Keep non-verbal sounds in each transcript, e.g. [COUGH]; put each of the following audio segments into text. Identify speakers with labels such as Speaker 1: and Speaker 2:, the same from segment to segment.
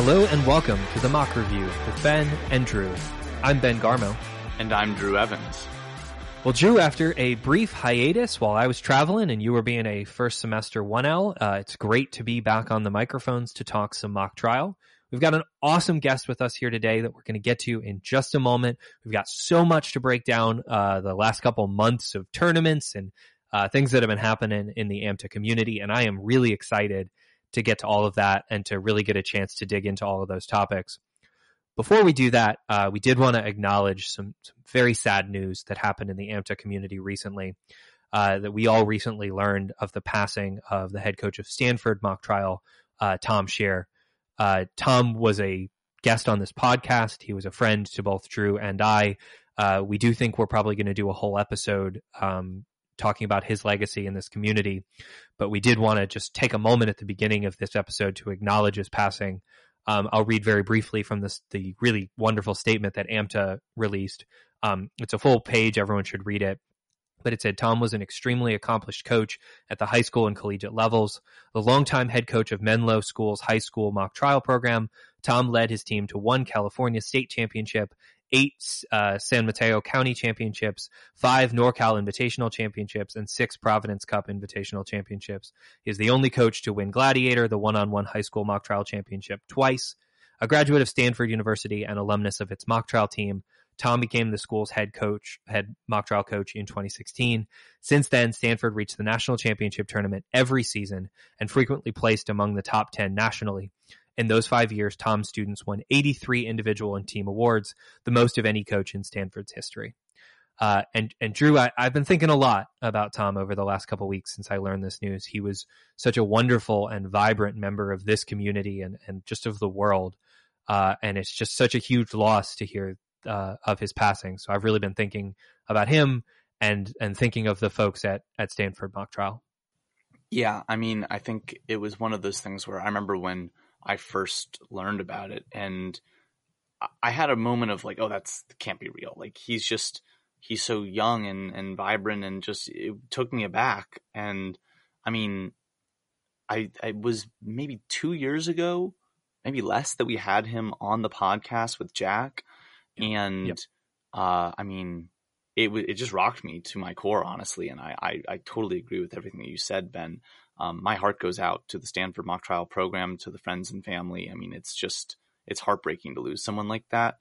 Speaker 1: Hello and welcome to the Mock Review with Ben and Drew. I'm Ben Garmo.
Speaker 2: And I'm Drew Evans.
Speaker 1: Well, Drew, after a brief hiatus while I was traveling and you were being a first semester 1L, uh, it's great to be back on the microphones to talk some mock trial. We've got an awesome guest with us here today that we're going to get to in just a moment. We've got so much to break down uh, the last couple months of tournaments and uh, things that have been happening in the AMTA community, and I am really excited to get to all of that and to really get a chance to dig into all of those topics. Before we do that, uh, we did want to acknowledge some, some, very sad news that happened in the AMTA community recently. Uh, that we all recently learned of the passing of the head coach of Stanford mock trial, uh, Thom Scher. Uh, Thom was a guest on this podcast. He was a friend to both Drew and I. Uh, we do think we're probably going to do a whole episode um, talking about his legacy in this community. But we did want to just take a moment at the beginning of this episode to acknowledge his passing. Um, I'll read very briefly from this the really wonderful statement that AMTA released. Um, it's a full page; everyone should read it. But it said Thom was an extremely accomplished coach at the high school and collegiate levels. The longtime head coach of Menlo School's high school mock trial program, Thom led his team to one California state championship eight uh, San Mateo County Championships, five NorCal Invitational Championships, and six Providence Cup Invitational Championships. He is the only coach to win Gladiator, the one-on-one high school mock trial championship, twice. A graduate of Stanford University and alumnus of its mock trial team, Thom became the school's head coach, head mock trial coach in 2016. Since then, Stanford reached the national championship tournament every season and frequently placed among the top 10 nationally. In those five years, Thom's students won 83 individual and team awards, the most of any coach in Stanford's history. Uh, and and Drew, I, have been thinking a lot about Thom over the last couple weeks since I learned this news. He was such a wonderful and vibrant member of this community and and just of the world. Uh, and it's just such a huge loss to hear uh, of his passing. So I've really been thinking about him and and thinking of the folks at at Stanford mock trial.
Speaker 2: Yeah, I mean, I think it was one of those things where I remember when I first learned about it. And I had a moment of like, oh, that's can't be real. Like he's just he's so young and, and vibrant and just it took me aback. And I mean, I I was maybe two years ago, maybe less that we had him on the podcast with Jack. And yep. uh I mean it it just rocked me to my core, honestly, and I, I, I totally agree with everything that you said, Ben um, my heart goes out to the Stanford mock trial program, to the friends and family. I mean, it's just it's heartbreaking to lose someone like that.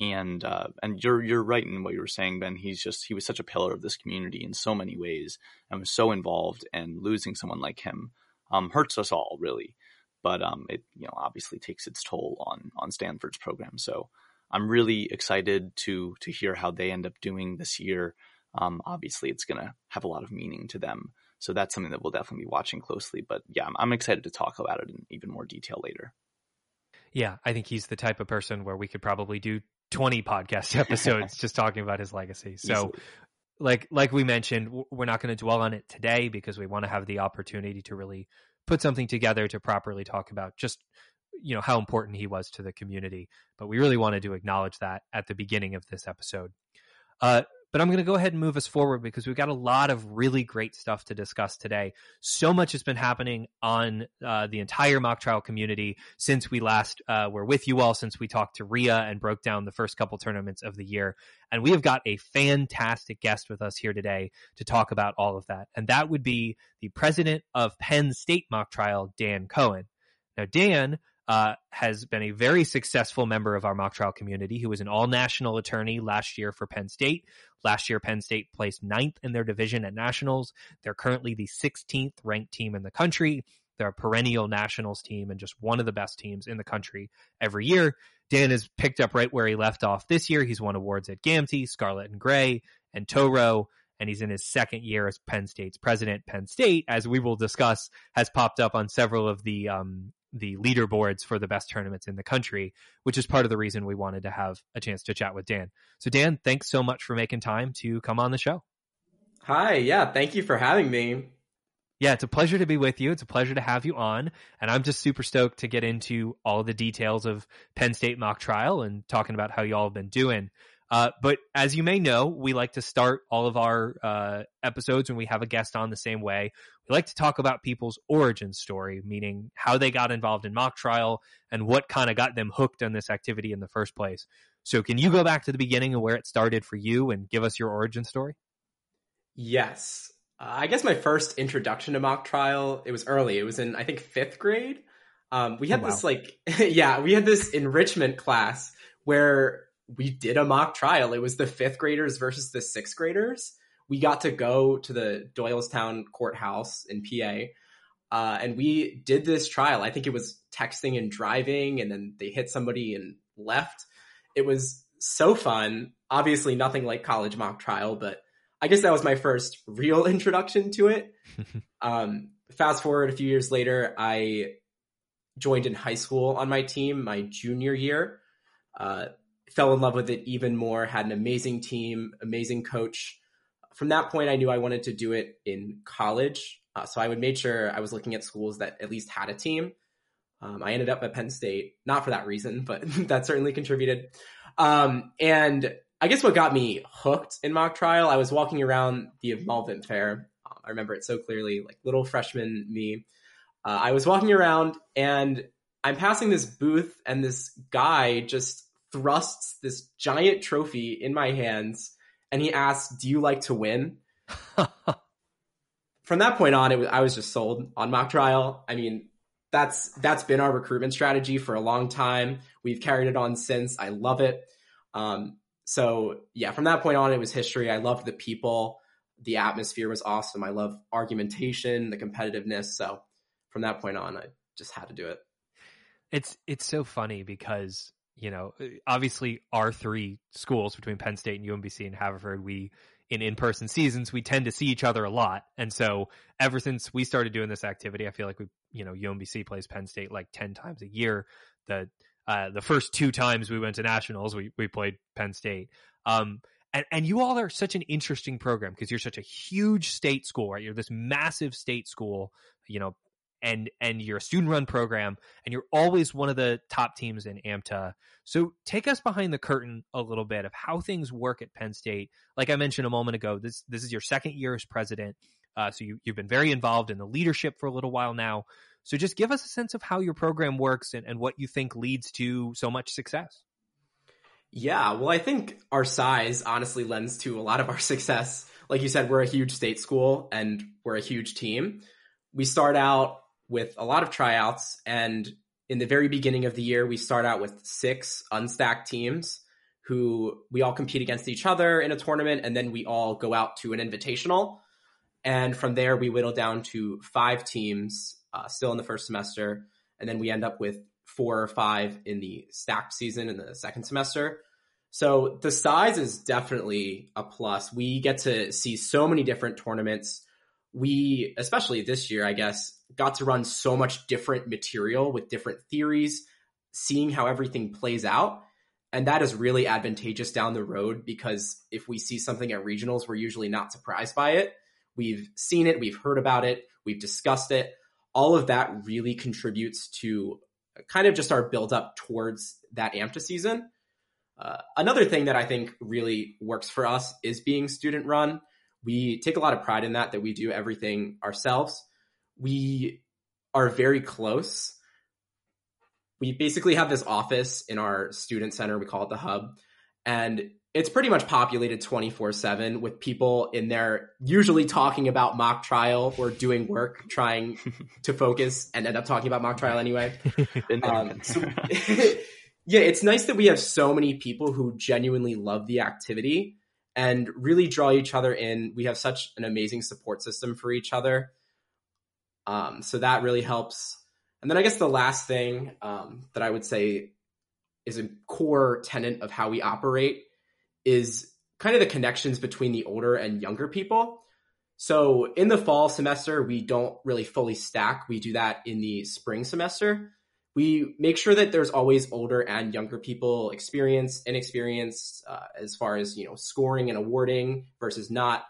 Speaker 2: And uh, and you're you're right in what you were saying, Ben. He's just he was such a pillar of this community in so many ways, and was so involved. And losing someone like him um, hurts us all, really. But um, it you know obviously takes its toll on on Stanford's program. So I'm really excited to to hear how they end up doing this year. Um, obviously, it's going to have a lot of meaning to them. So that's something that we'll definitely be watching closely. But yeah, I'm, I'm excited to talk about it in even more detail later.
Speaker 1: Yeah, I think he's the type of person where we could probably do 20 podcast [LAUGHS] episodes just talking about his legacy. So Easily. like like we mentioned, we're not going to dwell on it today because we want to have the opportunity to really put something together to properly talk about just you know how important he was to the community. But we really wanted to acknowledge that at the beginning of this episode. Uh, but I'm going to go ahead and move us forward because we've got a lot of really great stuff to discuss today. So much has been happening on uh, the entire mock trial community since we last uh, were with you all, since we talked to Ria and broke down the first couple tournaments of the year. And we have got a fantastic guest with us here today to talk about all of that. And that would be the president of Penn State mock trial, Dan Cohen. Now, Dan uh, has been a very successful member of our mock trial community who was an all national attorney last year for Penn State. Last year, Penn State placed ninth in their division at nationals. They're currently the 16th ranked team in the country. They're a perennial nationals team and just one of the best teams in the country every year. Dan has picked up right where he left off this year. He's won awards at GAMTI, Scarlet and Gray, and Toro and he's in his second year as Penn State's president. Penn State, as we will discuss, has popped up on several of the um, the leaderboards for the best tournaments in the country, which is part of the reason we wanted to have a chance to chat with Dan. So, Dan, thanks so much for making time to come on the show.
Speaker 3: Hi, yeah, thank you for having me.
Speaker 1: Yeah, it's a pleasure to be with you. It's a pleasure to have you on. And I'm just super stoked to get into all the details of Penn State mock trial and talking about how y'all have been doing. Uh, but as you may know, we like to start all of our uh, episodes when we have a guest on the same way. We like to talk about people's origin story, meaning how they got involved in mock trial and what kind of got them hooked on this activity in the first place. So, can you go back to the beginning of where it started for you and give us your origin story?
Speaker 3: Yes. Uh, I guess my first introduction to mock trial, it was early. It was in, I think, fifth grade. Um, we had oh, wow. this, like, [LAUGHS] yeah, we had this enrichment class where we did a mock trial. It was the fifth graders versus the sixth graders. We got to go to the Doylestown courthouse in PA, uh, and we did this trial. I think it was texting and driving, and then they hit somebody and left. It was so fun. Obviously, nothing like college mock trial, but I guess that was my first real [LAUGHS] introduction to it. [LAUGHS] um, fast forward a few years later, I joined in high school on my team my junior year. Uh, fell in love with it even more, had an amazing team, amazing coach. From that point, I knew I wanted to do it in college. Uh, so I would make sure I was looking at schools that at least had a team. Um, I ended up at Penn State, not for that reason, but [LAUGHS] that certainly contributed. Um, and I guess what got me hooked in mock trial, I was walking around the Malvern Fair. Um, I remember it so clearly, like little freshman me. Uh, I was walking around and I'm passing this booth, and this guy just thrusts this giant trophy in my hands and he asks, "Do you like to win?" [LAUGHS] From that point on, it was, I was just sold on mock trial. I mean, that's that's been our recruitment strategy for a long time. We've carried it on since. I love it. Um, so yeah, from that point on, it was history. I loved the people. The atmosphere was awesome. I love argumentation, the competitiveness. So from that point on, I just had to do it.
Speaker 1: It's it's so funny because you know, uh, obviously our three schools between Penn State and UMBC and Haverford, we in in-person seasons, we tend to see each other a lot. And so ever since we started doing this activity, I feel like we, you know, UMBC plays Penn State like 10 times a year. The, uh, the first two times we went to nationals, we, we played Penn State. Um, and, and you all are such an interesting program because you're such a huge state school, right? You're this massive state school, you know, and and you're a student run program and you're always one of the top teams in AMTA. So take us behind the curtain a little bit of how things work at Penn State. Like I mentioned a moment ago, this this is your second year as president. Uh, so you, you've been very involved in the leadership for a little while now. So just give us a sense of how your program works and, and what you think leads to so much success.
Speaker 3: Yeah, well, I think our size honestly lends to a lot of our [LAUGHS] success. Like you said, we're a huge state school and we're a huge team. We start out with a lot of tryouts. And in the very beginning of the year, we start out with six unstacked teams who we all compete against each other in a tournament. And then we all go out to an invitational. And from there, we whittle down to five teams uh, still in the first semester. And then we end up with four or five in the stacked season in the second semester. So the size is definitely a plus. We get to see so many different tournaments. We, especially this year, I guess, got to run so much different material with different theories, seeing how everything plays out. And that is really advantageous down the road because if we see something at regionals, we're usually not surprised by it. We've seen it, we've heard about it, we've discussed it. All of that really contributes to kind of just our build up towards that AMTA season. Uh, another thing that I think really works for us is being student run. We take a lot of pride in that, that we do everything ourselves we are very close. We basically have this office in our student center. We call it the hub. And it's pretty much populated 24 7 with people in there usually talking about mock trial or doing work trying [LAUGHS] to focus and end up talking about mock trial anyway. [LAUGHS] um, so, [LAUGHS] yeah, it's nice that we have so many people who genuinely love the activity and really draw each other in. We have such an amazing support system for each other. Um, so that really helps. And then I guess the last thing um, that I would say is a core tenet of how we operate is kind of the connections between the older and younger people. So in the fall semester, we don't really fully stack. We do that in the spring semester. We make sure that there's always older and younger people, experienced, inexperienced, uh, as far as you know, scoring and awarding versus not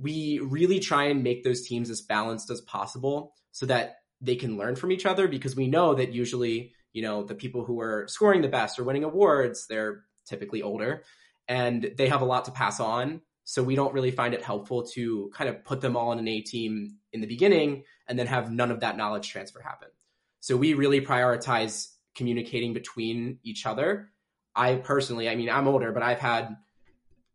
Speaker 3: we really try and make those teams as balanced as possible so that they can learn from each other because we know that usually, you know, the people who are scoring the best or winning awards, they're typically older. and they have a lot to pass on. So we don't really find it helpful to kind of put them all in an A team in the beginning and then have none of that knowledge transfer happen. So we really prioritize communicating between each other. I personally, I mean, I'm older, but I've had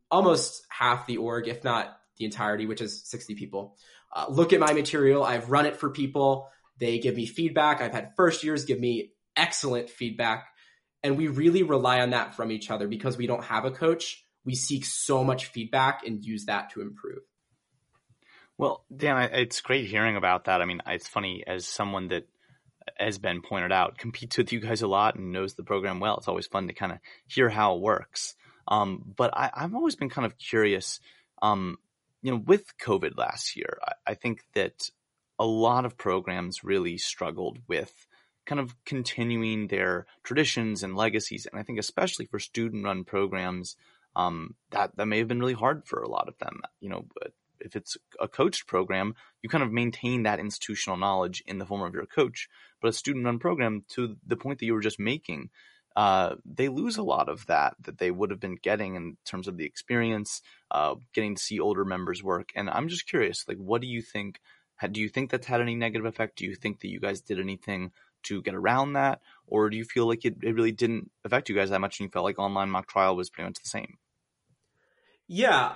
Speaker 3: almost half the org, if not the entirety, which is 60 people, uh, look at my material. I've run it for people. They give me feedback. I've had first years give me excellent feedback. And we really rely on that from each other because we don't have a coach. We seek so much feedback and use that to improve.
Speaker 2: Well, Dan, it's great hearing about that. I mean, it's funny as someone that, as Ben pointed out, competes with you guys a lot and knows the program well. It's always fun to kind of hear how it works. Um, but I, have always been kind of curious. Um, you know, with COVID last year, I, I think that a lot of programs really struggled with kind of continuing their traditions and legacies. And I think especially for student run programs, um, that, that may have been really hard for a lot of them. You know, if it's a coached program, you kind of maintain that institutional knowledge in the form of your coach. But a student run program, to the point that you were just making, uh, they lose a lot of that that they would have been getting in terms of the experience, uh, getting to see older members work. And I'm just curious, like, what do you think? Do you think that's had any negative effect? Do you think that you guys did anything to get around that? Or do you feel like it, it really didn't affect you guys that much and you felt like online mock trial was pretty much the same?
Speaker 3: Yeah.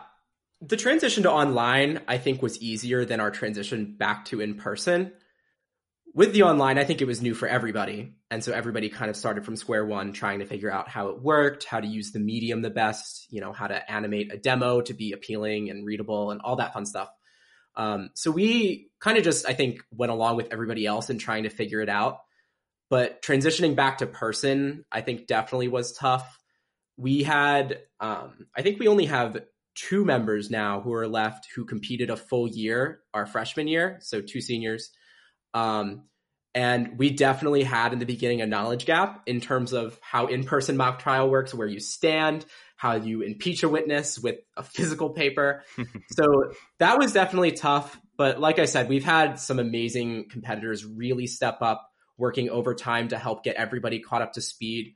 Speaker 3: The transition to online, I think, was easier than our transition back to in person. With the online, I think it was new for everybody. And so everybody kind of started from square one, trying to figure out how it worked, how to use the medium the best, you know, how to animate a demo to be appealing and readable and all that fun stuff. Um, so we kind of just, I think, went along with everybody else in trying to figure it out. But transitioning back to person, I think definitely was tough. We had, um, I think we only have two members now who are left who competed a full year our freshman year. So two seniors. Um, and we definitely had in the beginning a knowledge gap in terms of how in person mock trial works, where you stand, how you impeach a witness with a physical paper. [LAUGHS] so that was definitely tough. But like I said, we've had some amazing competitors really step up working overtime to help get everybody caught up to speed.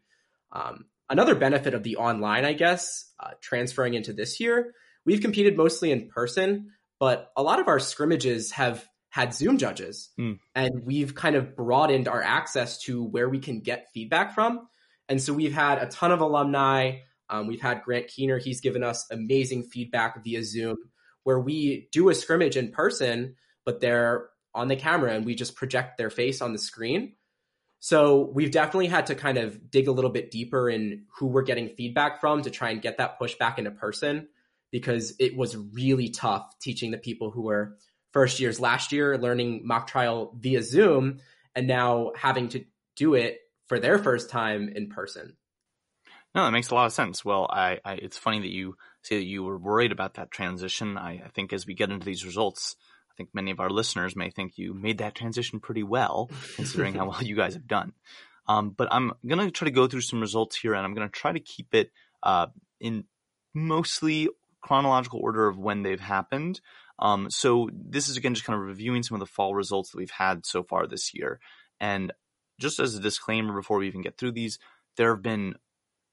Speaker 3: Um, another benefit of the online, I guess, uh, transferring into this year, we've competed mostly in person, but a lot of our scrimmages have had Zoom judges, mm. and we've kind of broadened our access to where we can get feedback from. And so we've had a ton of alumni. Um, we've had Grant Keener; he's given us amazing feedback via Zoom, where we do a scrimmage in person, but they're on the camera and we just project their face on the screen. So we've definitely had to kind of dig a little bit deeper in who we're getting feedback from to try and get that push back into person because it was really tough teaching the people who were first years last year learning mock trial via Zoom and now having to do it for their first time in person.
Speaker 2: No, that makes a lot of sense. Well, I, I it's funny that you say that you were worried about that transition. I, I think as we get into these results, I think many of our listeners may think you made that transition pretty well, [LAUGHS] considering how well you guys have done. Um, but I'm going to try to go through some results here, and I'm going to try to keep it uh, in mostly chronological order of when they've happened. Um, so this is again just kind of reviewing some of the fall results that we've had so far this year. And just as a disclaimer before we even get through these, there have been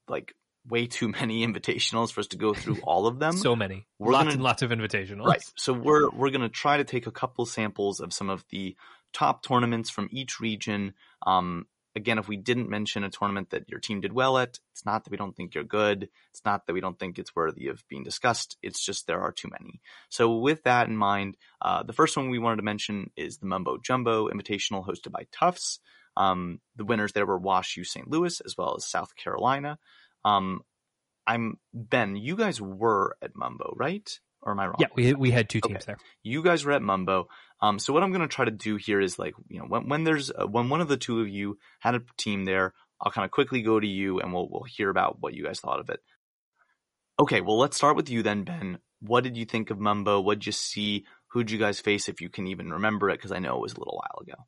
Speaker 2: like way too [LAUGHS] many invitationals for us to go through [LAUGHS] all of them.
Speaker 1: so many, we're lots gonna, and lots of invitationals.
Speaker 2: Right. So we're we're going to try to take a couple samples of some of the top tournaments from each region. Um, again, if we didn't mention a tournament that your team did well at, it's not that we don't think you're good. It's not that we don't think it's worthy of being discussed. It's just there are too many. So with that in mind, uh, the first one we wanted to mention is the Mumbo Jumbo Invitational hosted by Tufts. Um, the winners there were Wash U St. Louis as well as South Carolina. Um, I'm Ben. You guys were at Mumbo, right? Or am I wrong?
Speaker 1: Yeah, we we had two teams okay. there.
Speaker 2: You guys were at Mumbo. Um, so what I'm going to try to do here is like you know when when there's uh, when one of the two of you had a team there, I'll kind of quickly go to you and we'll we'll hear about what you guys thought of it. Okay, well let's start with you then, Ben. What did you think of Mumbo? What did you see? Who'd you guys face if you can even remember it? Because I know it was a little while ago.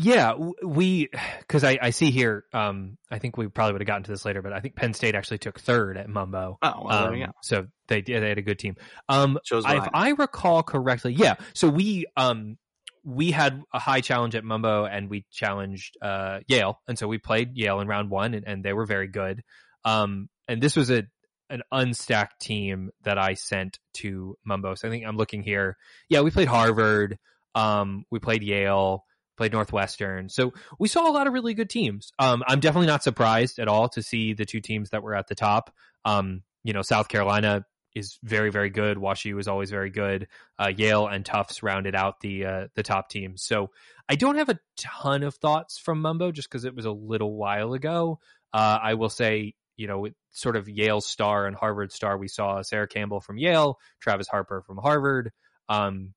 Speaker 1: Yeah, we because I, I see here. Um, I think we probably would have gotten to this later, but I think Penn State actually took third at Mumbo.
Speaker 2: Oh, well, um, yeah.
Speaker 1: So they did. They had a good team. Um, if I recall correctly, yeah. So we um we had a high challenge at Mumbo, and we challenged uh Yale, and so we played Yale in round one, and, and they were very good. Um, and this was a an unstacked team that I sent to Mumbo. So I think I'm looking here. Yeah, we played Harvard. Um, we played Yale, played Northwestern. So we saw a lot of really good teams. Um, I'm definitely not surprised at all to see the two teams that were at the top. Um, you know, South Carolina is very, very good. WashU is always very good. Uh, Yale and Tufts rounded out the uh, the top teams. So I don't have a ton of thoughts from Mumbo just because it was a little while ago. Uh, I will say, you know, sort of Yale star and Harvard star. We saw Sarah Campbell from Yale, Travis Harper from Harvard. Um,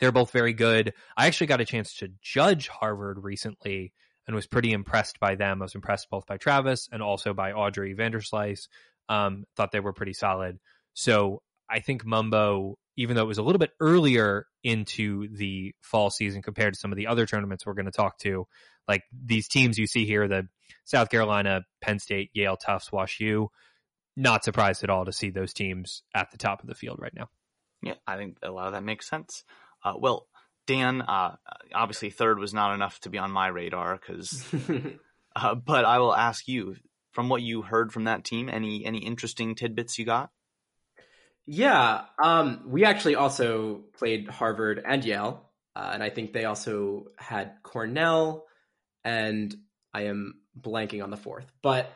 Speaker 1: they're both very good. I actually got a chance to judge Harvard recently and was pretty impressed by them. I was impressed both by Travis and also by Audrey Vanderslice. Um, thought they were pretty solid. So I think Mumbo, even though it was a little bit earlier into the fall season compared to some of the other tournaments we're going to talk to, like these teams you see here, the South Carolina, Penn State, Yale, Tufts, Wash U, not surprised at all to see those teams at the top of the field right now.
Speaker 2: Yeah, I think a lot of that makes sense. Uh, well, Dan, uh, obviously third was not enough to be on my radar because, [LAUGHS] uh, but I will ask you from what you heard from that team, any any interesting tidbits you got?
Speaker 3: Yeah, um, we actually also played Harvard and Yale, uh, and I think they also had Cornell, and I am blanking on the fourth. But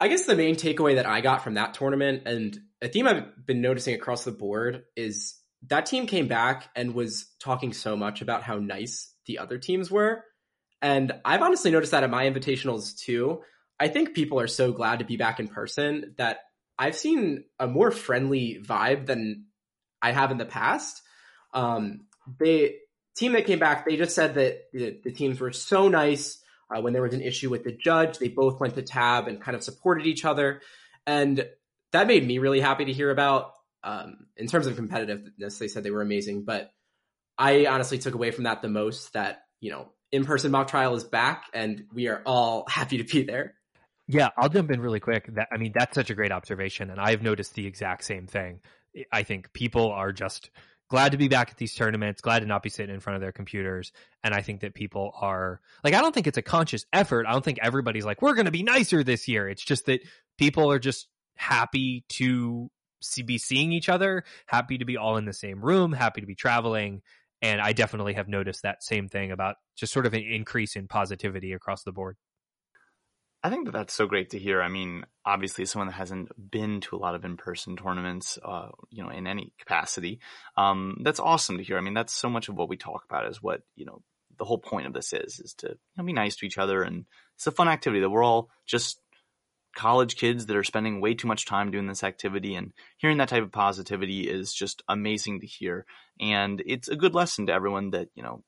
Speaker 3: I guess the main takeaway that I got from that tournament, and a theme I've been noticing across the board, is that team came back and was talking so much about how nice the other teams were. And I've honestly noticed that at my invitationals too. I think people are so glad to be back in person that I've seen a more friendly vibe than I have in the past. Um, they team that came back, they just said that the, the teams were so nice. Uh, when there was an issue with the judge, they both went to tab and kind of supported each other, and that made me really happy to hear about. Um, in terms of competitiveness, they said they were amazing, but I honestly took away from that the most that you know in-person mock trial is back, and we are all [LAUGHS] happy to be there.
Speaker 1: Yeah, I'll jump in really quick. That I mean, that's such a great observation, and I've noticed the exact same thing. I think people are just glad to be back at these tournaments, glad to not be sitting in front of their computers, and I think that people are like, I don't think it's a conscious effort. I don't think everybody's like, we're going to be nicer this year. It's just that people are just happy to be seeing each other, happy to be all in the same room, happy to be traveling. And I definitely have noticed that same thing about just sort of an increase in positivity across the board.
Speaker 2: I think that that's so great to hear. I mean, obviously, someone that hasn't been to a lot of in-person tournaments, uh, you know, in any capacity, um, that's awesome to hear. I mean, that's so much of what we talk about is what you know the whole point of this is is to you know, be nice to each other, and it's a fun activity that we're all just college kids that are spending way too much time doing this activity and hearing that type of positivity is just amazing to hear and it's a good lesson to everyone that you know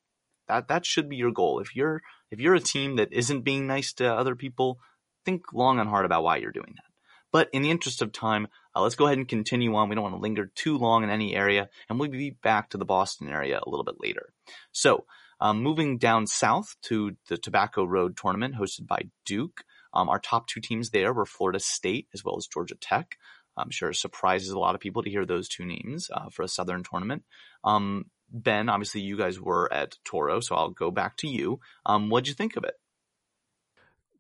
Speaker 2: that that should be your goal if you're if you're a team that isn't being nice to other people, think long and hard about why you're doing that. But in the interest of time, uh, let's go ahead and continue on. We don't want to linger too long in any area, and we'll be back to the Boston area a little bit later. So, um, moving down south to the Tobacco Road tournament hosted by Duke. Um, our top two teams there were Florida State as well as Georgia Tech. I'm sure it surprises a lot of people to hear those two names uh, for a Southern tournament. Um, Ben, obviously you guys were at Toro, so I'll go back to you. Um, what'd you think of it?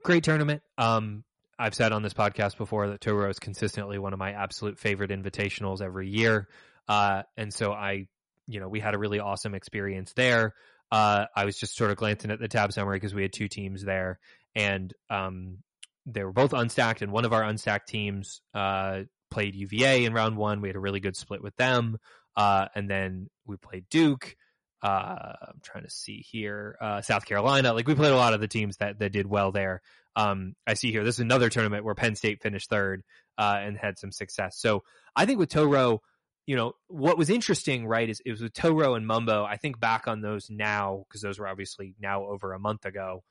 Speaker 1: Great tournament. Um, I've said on this podcast before that Toro is consistently one of my absolute favorite invitationals every year. Uh, and so I, you know, we had a really awesome experience there. Uh, I was just sort of glancing at the tab summary because we had two teams there and, um, they were both unstacked and one of our unstacked teams, uh, played UVA in round one. We had a really good split with them. Uh, and then we played Duke. Uh, I'm trying to see here, uh, South Carolina. Like we played a lot of the teams that that did well there. Um, I see here. This is another tournament where Penn State finished third uh, and had some success. So I think with Toro, you know, what was interesting, right, is it was with Toro and Mumbo. I think back on those now because those were obviously now over a month ago.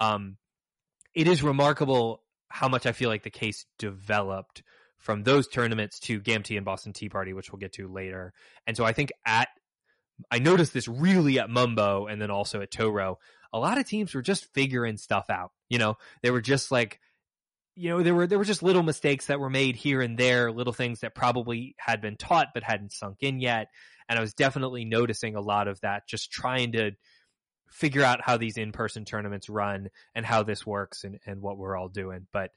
Speaker 1: Um, it is remarkable how much I feel like the case developed from those tournaments to GAMTI and Boston Tea Party, which we'll get to later. And so I think at I noticed this really at Mumbo and then also at Toro. A lot of teams were just figuring stuff out. You know, they were just like, you know, there were there were just little mistakes that were made here and there, little things that probably had been taught but hadn't sunk in yet. And I was definitely noticing a lot of that, just trying to figure out how these in person tournaments run and how this works and, and what we're all doing. But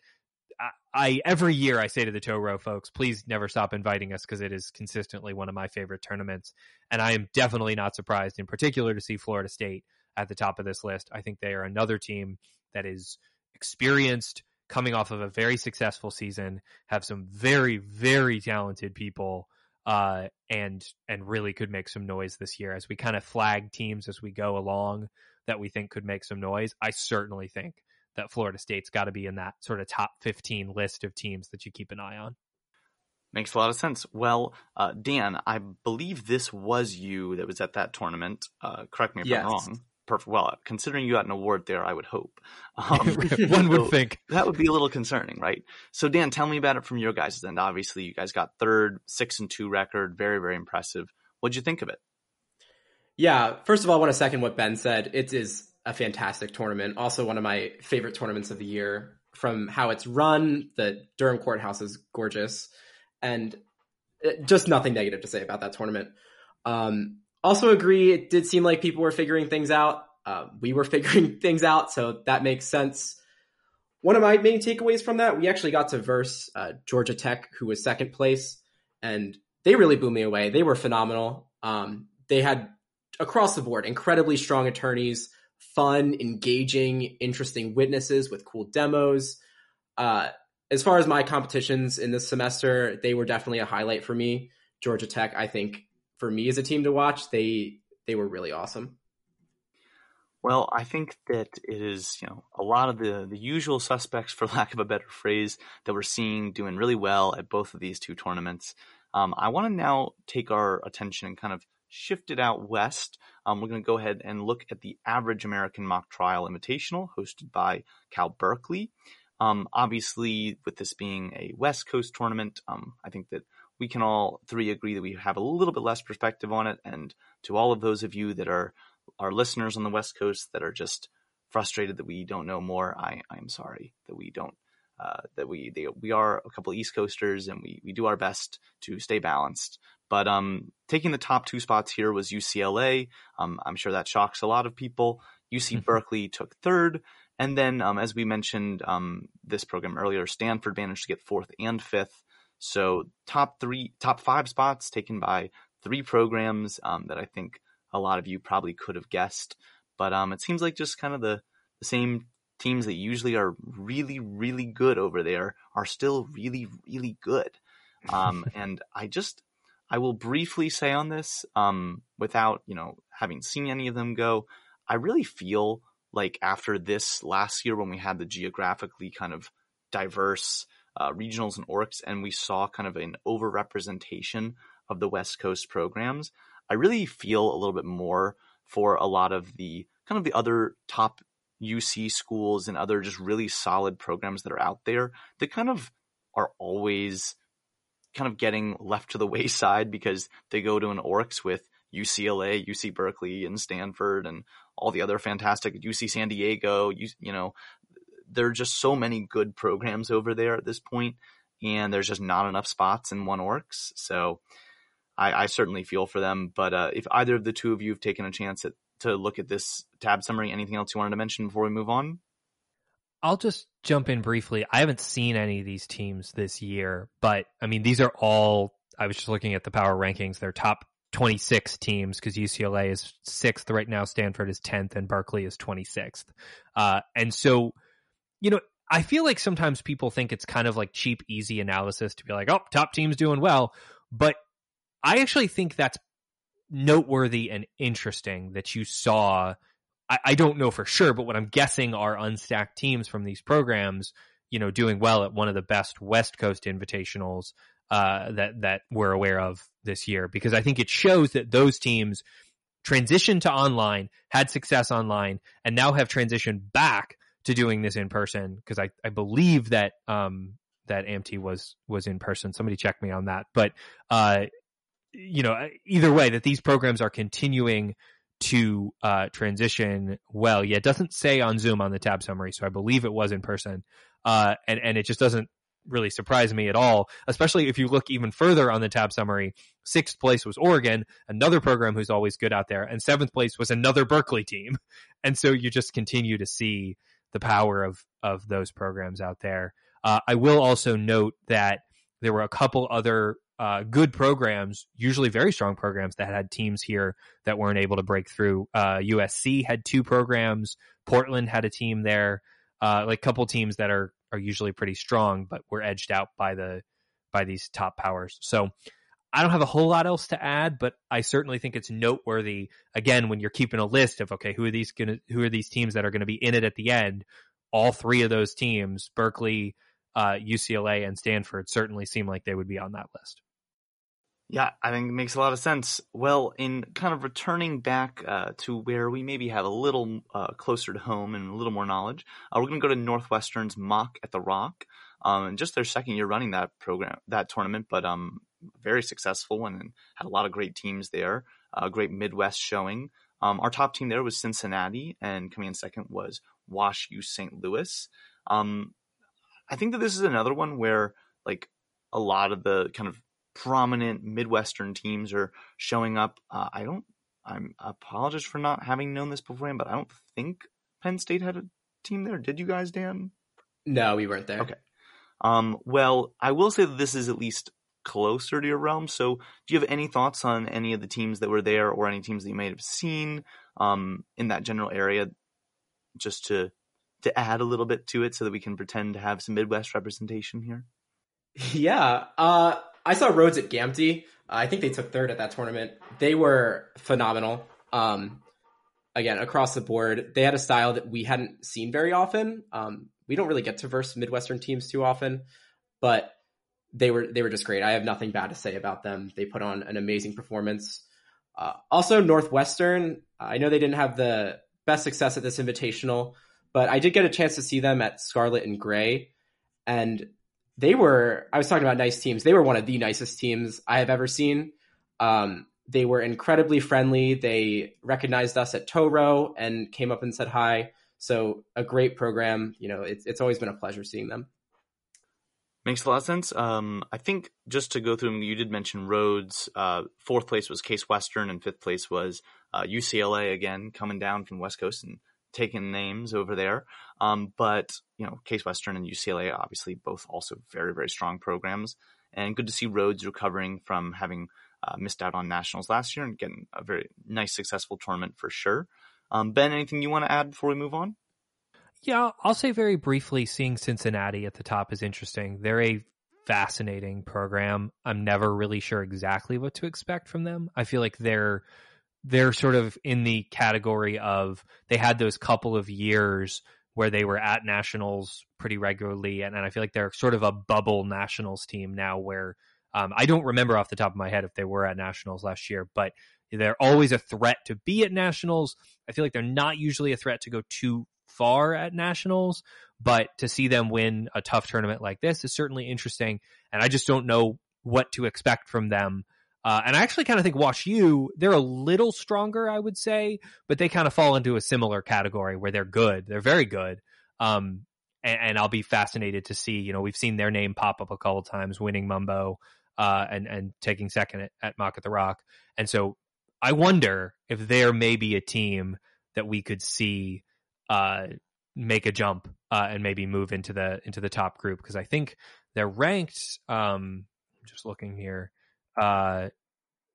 Speaker 1: I, I every year I say to the Toro folks, please never stop inviting us because it is consistently one of my favorite tournaments, and I am definitely not surprised, in particular, to see Florida State at the top of this list. I think they are another team that is experienced, coming off of a very successful season, have some very very talented people. Uh, and and really could make some noise this year as we kind of flag teams as we go along that we think could make some noise. I certainly think that Florida State's got to be in that sort of top 15 list of teams that you keep an eye on.
Speaker 2: Makes a lot of sense. Well, uh, Dan, I believe this was you that was at that tournament. Uh, correct me if
Speaker 3: Yes.
Speaker 2: I'm wrong. Perfect. Well, considering you got an award there, I would hope. [LAUGHS] Um, [LAUGHS]
Speaker 1: One would
Speaker 2: so
Speaker 1: think.
Speaker 2: that would be a little concerning, right? So, Dan, tell me about it from your guys' end. Obviously, you guys got third, six and two record, very, very impressive. What'd you think of it?
Speaker 3: Yeah, first of all, I want to second what Ben said. It is a fantastic tournament. Also, one of my favorite tournaments of the year. From how it's run, the Durham Courthouse is gorgeous, and just nothing negative to say about that tournament. Um, also, agree. It did seem like people were figuring things out. Uh, we were [LAUGHS] figuring things out, so that makes sense. One of my main takeaways from that, we actually got to verse uh, Georgia Tech, who was second place, and they really blew me away. They were phenomenal. Um, they had across the board incredibly strong attorneys, fun, engaging, interesting witnesses with cool demos. Uh, as far as my competitions in this semester, they were definitely a highlight for me. Georgia Tech, I think, for me as a team to watch, they they were really awesome.
Speaker 2: Well, I think that it is, you know, a lot of the the usual suspects, for [LAUGHS] lack of a better phrase, that we're seeing doing really well at both of these two tournaments. Um, I want to now take our attention and kind of shift it out west. Um, we're going to go ahead and look at the Average American Mock Trial Invitational, hosted by Cal Berkeley. Um, obviously, with this being a West Coast tournament, um, I think that we can all three agree that we have a little bit less perspective on it. And to all of those of you that are our listeners on the West Coast that are just frustrated that we don't know more, I I am sorry that we don't. Uh, that we they, we are a couple East Coasters and we we do our best to stay balanced. But um, taking the top two spots here was UCLA. Um, I'm sure that shocks a lot of people. UC Berkeley took third, and then um, as we mentioned um, this program earlier, Stanford managed to get fourth and fifth. So top three, top five spots taken by three programs um, that I think a lot of you probably could have guessed. But um, it seems like just kind of the, the same teams that usually are really, really good over there are still really, really good. Um, [LAUGHS] and I just, I will briefly say on this, um, without, you know, having seen any of them go, I really feel like after this last year when we had the geographically kind of diverse uh, regionals and orcs and we saw kind of an overrepresentation of the West Coast programs, I really feel a little bit more for a lot of the kind of the other top UC schools and other just really solid programs that are out there that kind of are always kind of getting left to the [LAUGHS] wayside because they go to an orcs with UCLA, UC Berkeley, and Stanford, and all the other fantastic UC San Diego. You, you know, there are just so many good programs over there at this point, and there's just not enough spots in one orcs. So I, I certainly feel for them. But uh, if either of the two of you have taken a chance at, to look at this tab summary, anything else you wanted to mention before we move on?
Speaker 1: I'll just jump in briefly. I haven't seen any of these teams this year, but I mean, these are all, I was just looking at the power rankings. They're top 26 teams because UCLA is sixth right now, Stanford is 10th, and Berkeley is 26th. Uh, and so, you know, I feel like sometimes people think it's kind of like cheap, easy analysis to be like, oh, top team's doing well. But I actually think that's noteworthy and interesting that you saw. I, I don't know for sure, but what I'm guessing are unstacked teams from these programs, you know, doing well at one of the best West Coast invitationals uh, that that we're aware of this year, because I think it shows that those teams transitioned to online, had success online, and now have transitioned back to doing this in person. Because I, I believe that um, that AAMTI was was in person. Somebody check me on that, but uh, you know, either way, that these programs are continuing to uh, transition well. Yeah, it doesn't say on Zoom on the tab summary, so I believe it was in person, uh, and and it just doesn't really surprise me at all. Especially if you look even further on the tab summary, sixth place was Oregon, another program who's always good out there, and seventh place was another Berkeley team, [LAUGHS] and so you just continue to see the power of of those programs out there. Uh, I will also note that there were a couple other uh, good programs, usually very strong programs that had teams here that weren't able to break through. Uh, USC had two programs. Portland had a team there, uh, like a couple teams that are are usually pretty strong, but were edged out by the by these top powers. So I don't have a whole lot else to add, but I certainly think it's noteworthy. Again, when you're keeping a list of okay, who are these gonna who are these teams that are going to be in it at the end? All three of those teams, Berkeley, uh, UCLA, and Stanford, certainly seem like they would be on that list.
Speaker 2: Yeah, I think it makes a lot of sense. Well, in kind of returning back uh, to where we maybe have a little uh, closer to home and a little more knowledge, uh, we're going to go to Northwestern's mock at the Rock. Um, and just their second year running that program, that tournament, but um, very successful and had a lot of great teams there. A great Midwest showing. Um, our top team there was Cincinnati, and coming in second was Wash U St. Louis. Um, I think that this is another one where like a lot of the kind of prominent Midwestern teams are showing up. Uh, I don't. I'm I apologize for not having known this beforehand, but I don't think Penn State had a team there. Did you guys, Dan?
Speaker 3: No, we weren't there.
Speaker 2: Okay. Um, well, I will say that this is at least closer to your realm. So, do you have any thoughts on any of the teams that were there, or any teams that you may have seen um, in that general area, just to to add a little bit to it, so that we can pretend to have some Midwest representation here? [LAUGHS]
Speaker 3: Yeah, uh, I saw Rhodes at GAMTI. I think they took third at that tournament. They were phenomenal. Um, again, across the board, they had a style that we hadn't seen very often. Um, we don't really get to verse Midwestern teams too often, but they were they were just great. I have nothing bad to say about them. They put on an amazing performance. Uh, also, Northwestern. I know they didn't have the best success at this invitational, but I did get a chance to see them at Scarlet and Gray, and they were. I was talking about nice teams. They were one of the nicest teams I have ever seen. Um, they were incredibly friendly. They recognized us at Toro and came up and said hi. So a great program. You know, it's it's always been a pleasure seeing them.
Speaker 2: Makes a lot of sense. Um, I think just to go through you did mention Rhodes. Uh, fourth place was Case Western, and fifth place was uh, UCLA again, coming down from West Coast and taking names over there. Um, but you know, Case Western and UCLA obviously both also very very strong programs, and good to see Rhodes recovering from having uh, missed out on nationals last year and getting a very nice successful tournament for sure. Um, ben, anything you want to add before we move on?
Speaker 1: Yeah, I'll say very briefly seeing Cincinnati at the top is interesting. They're a fascinating program. I'm never really sure exactly what to expect from them. I feel like they're they're sort of in the category of they had those couple of years where they were at nationals pretty regularly and, and I feel like they're sort of a bubble nationals team now where um, I don't remember off the top of my head if they were at nationals last year, but they're always a threat to be at nationals. I feel like they're not usually a threat to go too far at nationals, but to see them win a tough tournament like this is certainly interesting. And I just don't know what to expect from them. Uh, and I actually kind of think Wash U, they're a little stronger, I would say, but they kind of fall into a similar category where they're good. They're very good. Um, and, and, I'll be fascinated to see, you know, we've seen their name pop up a couple times, winning Mumbo, uh, and, and taking second at, at Mock at the Rock. And so I wonder if there may be a team that we could see uh, make a jump uh, and maybe move into the into the top group because I think they're ranked. Um, just looking here. Uh,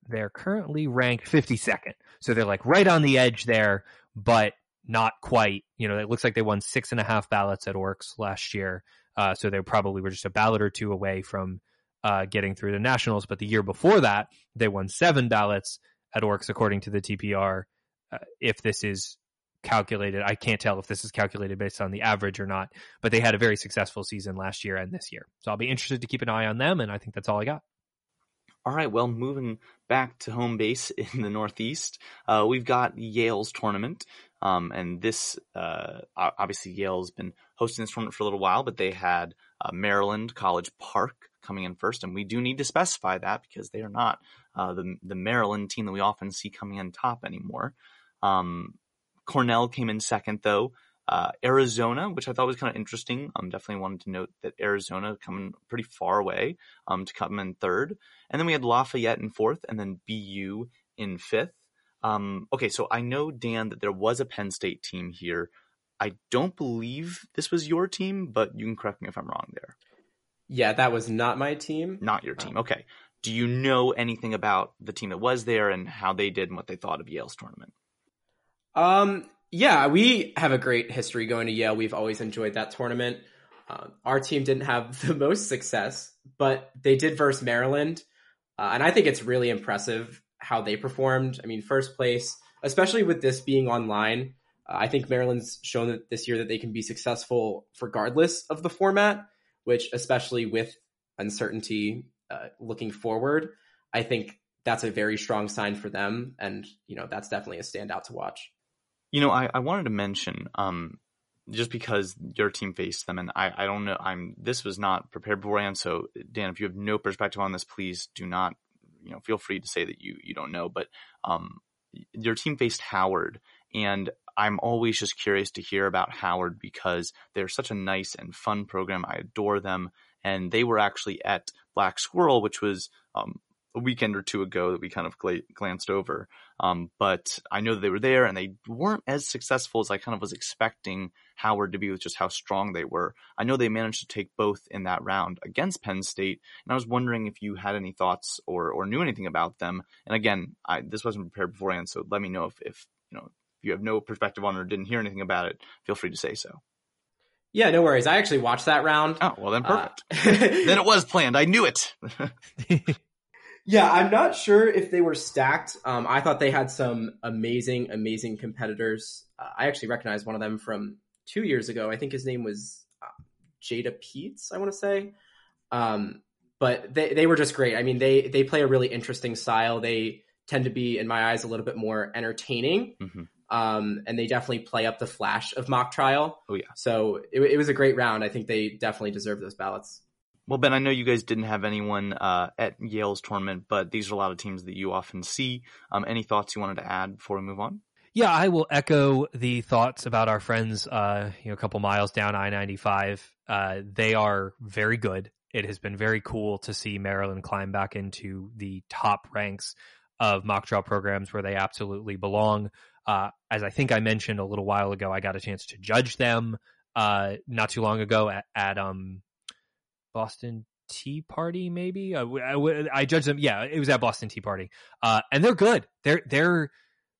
Speaker 1: they're currently ranked 52nd, so they're like right on the edge there, but not quite. You know, it looks like they won six and a half ballots at Orcs last year, uh, so they probably were just a ballot or two away from uh, getting through the nationals. But the year before that, they won seven ballots at Orcs, according to the TPR. Uh, if this is calculated. I can't tell if this is calculated based on the average or not, but they had a very successful season last year and this year. So I'll be interested to keep an eye on them, and I think that's all I got.
Speaker 2: All right, well, moving back to home base [LAUGHS] in the Northeast, uh, we've got Yale's tournament. Um, and this, uh, obviously, Yale's been hosting this tournament for a little while, but they had uh, Maryland College Park coming in first. And we do need to specify that because they are not uh, the, the Maryland team that we often see coming in top anymore. Um, Cornell came in second, though. Uh, Arizona, which I thought was kind of interesting. Um, definitely wanted to note that Arizona coming pretty far away um, to come in third. And then we had Lafayette in fourth, and then BU in fifth. Um, okay, so I know, Dan, that there was a Penn State team here. I don't believe this was your team, but you can correct me if I'm wrong there.
Speaker 3: Yeah, that was not my team.
Speaker 2: Not your team. Okay. Do you know anything about the team that was there and how they did and what they thought of Yale's tournament?
Speaker 3: Um, yeah, we have a great history going to Yale. We've always enjoyed that tournament. Uh, our team didn't have [LAUGHS] the most success, but they did versus Maryland, uh, and I think it's really impressive how they performed. I mean, first place, especially with this being online. Uh, I think Maryland's shown that this year that they can be successful regardless of the format, which especially with uncertainty uh, looking forward, I think that's a very strong sign for them, and you know that's definitely a standout to watch.
Speaker 2: You know, I, I wanted to mention, um, just because your team faced them, and I, I don't know, I'm this was not prepared beforehand. So, Dan, if you have no perspective on this, please do not, you know, feel free to say that you you don't know. But um, your team faced Howard, and I'm always just curious to hear about Howard because they're such a nice and fun program. I adore them, and they were actually at Black Squirrel, which was um, a weekend or two ago that we kind of gla- glanced over. Um, but I know that they were there and they weren't as successful as I kind of was expecting Howard to be with just how strong they were. I know they managed to take both in that round against Penn State, and I was wondering if you had any thoughts or, or knew anything about them. And again, I, this wasn't prepared beforehand, so let me know if, if you know if you have no perspective on it or didn't hear anything about it. Feel free to say so.
Speaker 3: Yeah, no worries. I actually watched that round.
Speaker 2: Oh well, then perfect. Uh, [LAUGHS] then it was planned. I knew it. [LAUGHS] [LAUGHS]
Speaker 3: Yeah, I'm not sure if they were stacked. Um, I thought they had some amazing, amazing competitors. Uh, I actually recognized one of them from two years ago. I think his name was uh, Jada Peets, I want to say. Um, but they, they were just great. I mean, they, they play a really interesting style. They tend to be, in my eyes, a little bit more entertaining. Mm-hmm. Um, and they definitely play up the flash of mock trial.
Speaker 2: Oh, yeah.
Speaker 3: So it, it was a great round. I think they definitely deserve those ballots.
Speaker 2: Well, Ben, I know you guys didn't have anyone uh, at Yale's tournament, but these are a lot of teams that you often see. Um, any thoughts you wanted to add before we move on?
Speaker 1: Yeah, I will echo the thoughts about our friends. Uh, you know, a couple miles down I ninety five. Uh, they are very good. It has been very cool to see Maryland climb back into the top ranks of mock trial programs where they absolutely belong. Uh, as I think I mentioned a little while ago, I got a chance to judge them uh, not too long ago at, at um, Boston Tea Party, maybe. I, I, I judged them. Yeah, it was at Boston Tea Party, uh, and they're good. They're they're,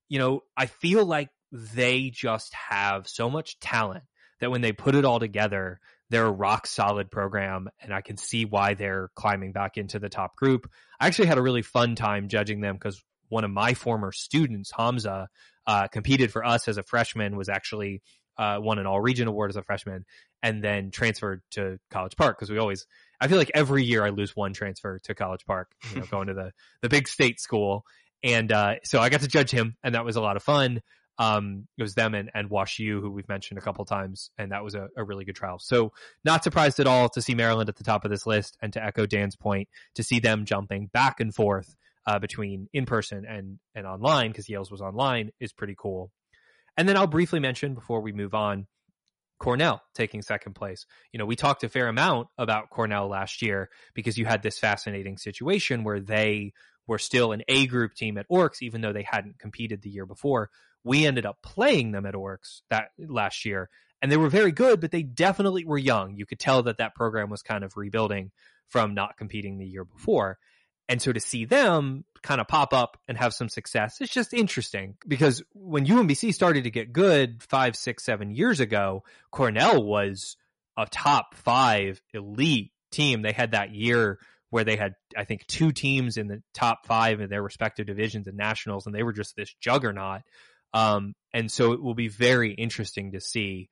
Speaker 1: you know, I feel like they just have so much talent that when they put it all together, they're a rock solid program, and I can see why they're climbing back into the top group. I actually had a really fun time judging them because one of my former students, Hamza, uh, competed for us as a freshman, was actually uh, won an all region award as a freshman, and then transferred to College Park because we always. I feel like every year I lose one transfer to College Park, you know, [LAUGHS] going to the the big state school, and uh, so I got to judge him, and that was a lot of fun. Um, it was them and, and Wash U, who we've mentioned a couple times, and that was a, a, really good trial. So not surprised at all to see Maryland at the top of this list, and to echo Dan's point, to see them jumping back and forth uh, between in person and and online because Yale's was online is pretty cool. And then I'll briefly mention before we move on Cornell taking second place. You know, we talked a fair amount about Cornell last year because you had this fascinating situation where they were still an A group team at Orcs, even though they hadn't competed the year before. We ended up playing them at Orcs that last year, and they were very good, but they definitely were young. You could tell that that program was kind of rebuilding from not competing the year before. And so to see them kind of pop up and have some success, it's just interesting because when UMBC started to get good five, six, seven years ago, Cornell was a top five elite team. They had that year where they had, I think, two teams in the top five in their respective divisions and nationals, and they were just this juggernaut. Um, and so it will be very interesting to see,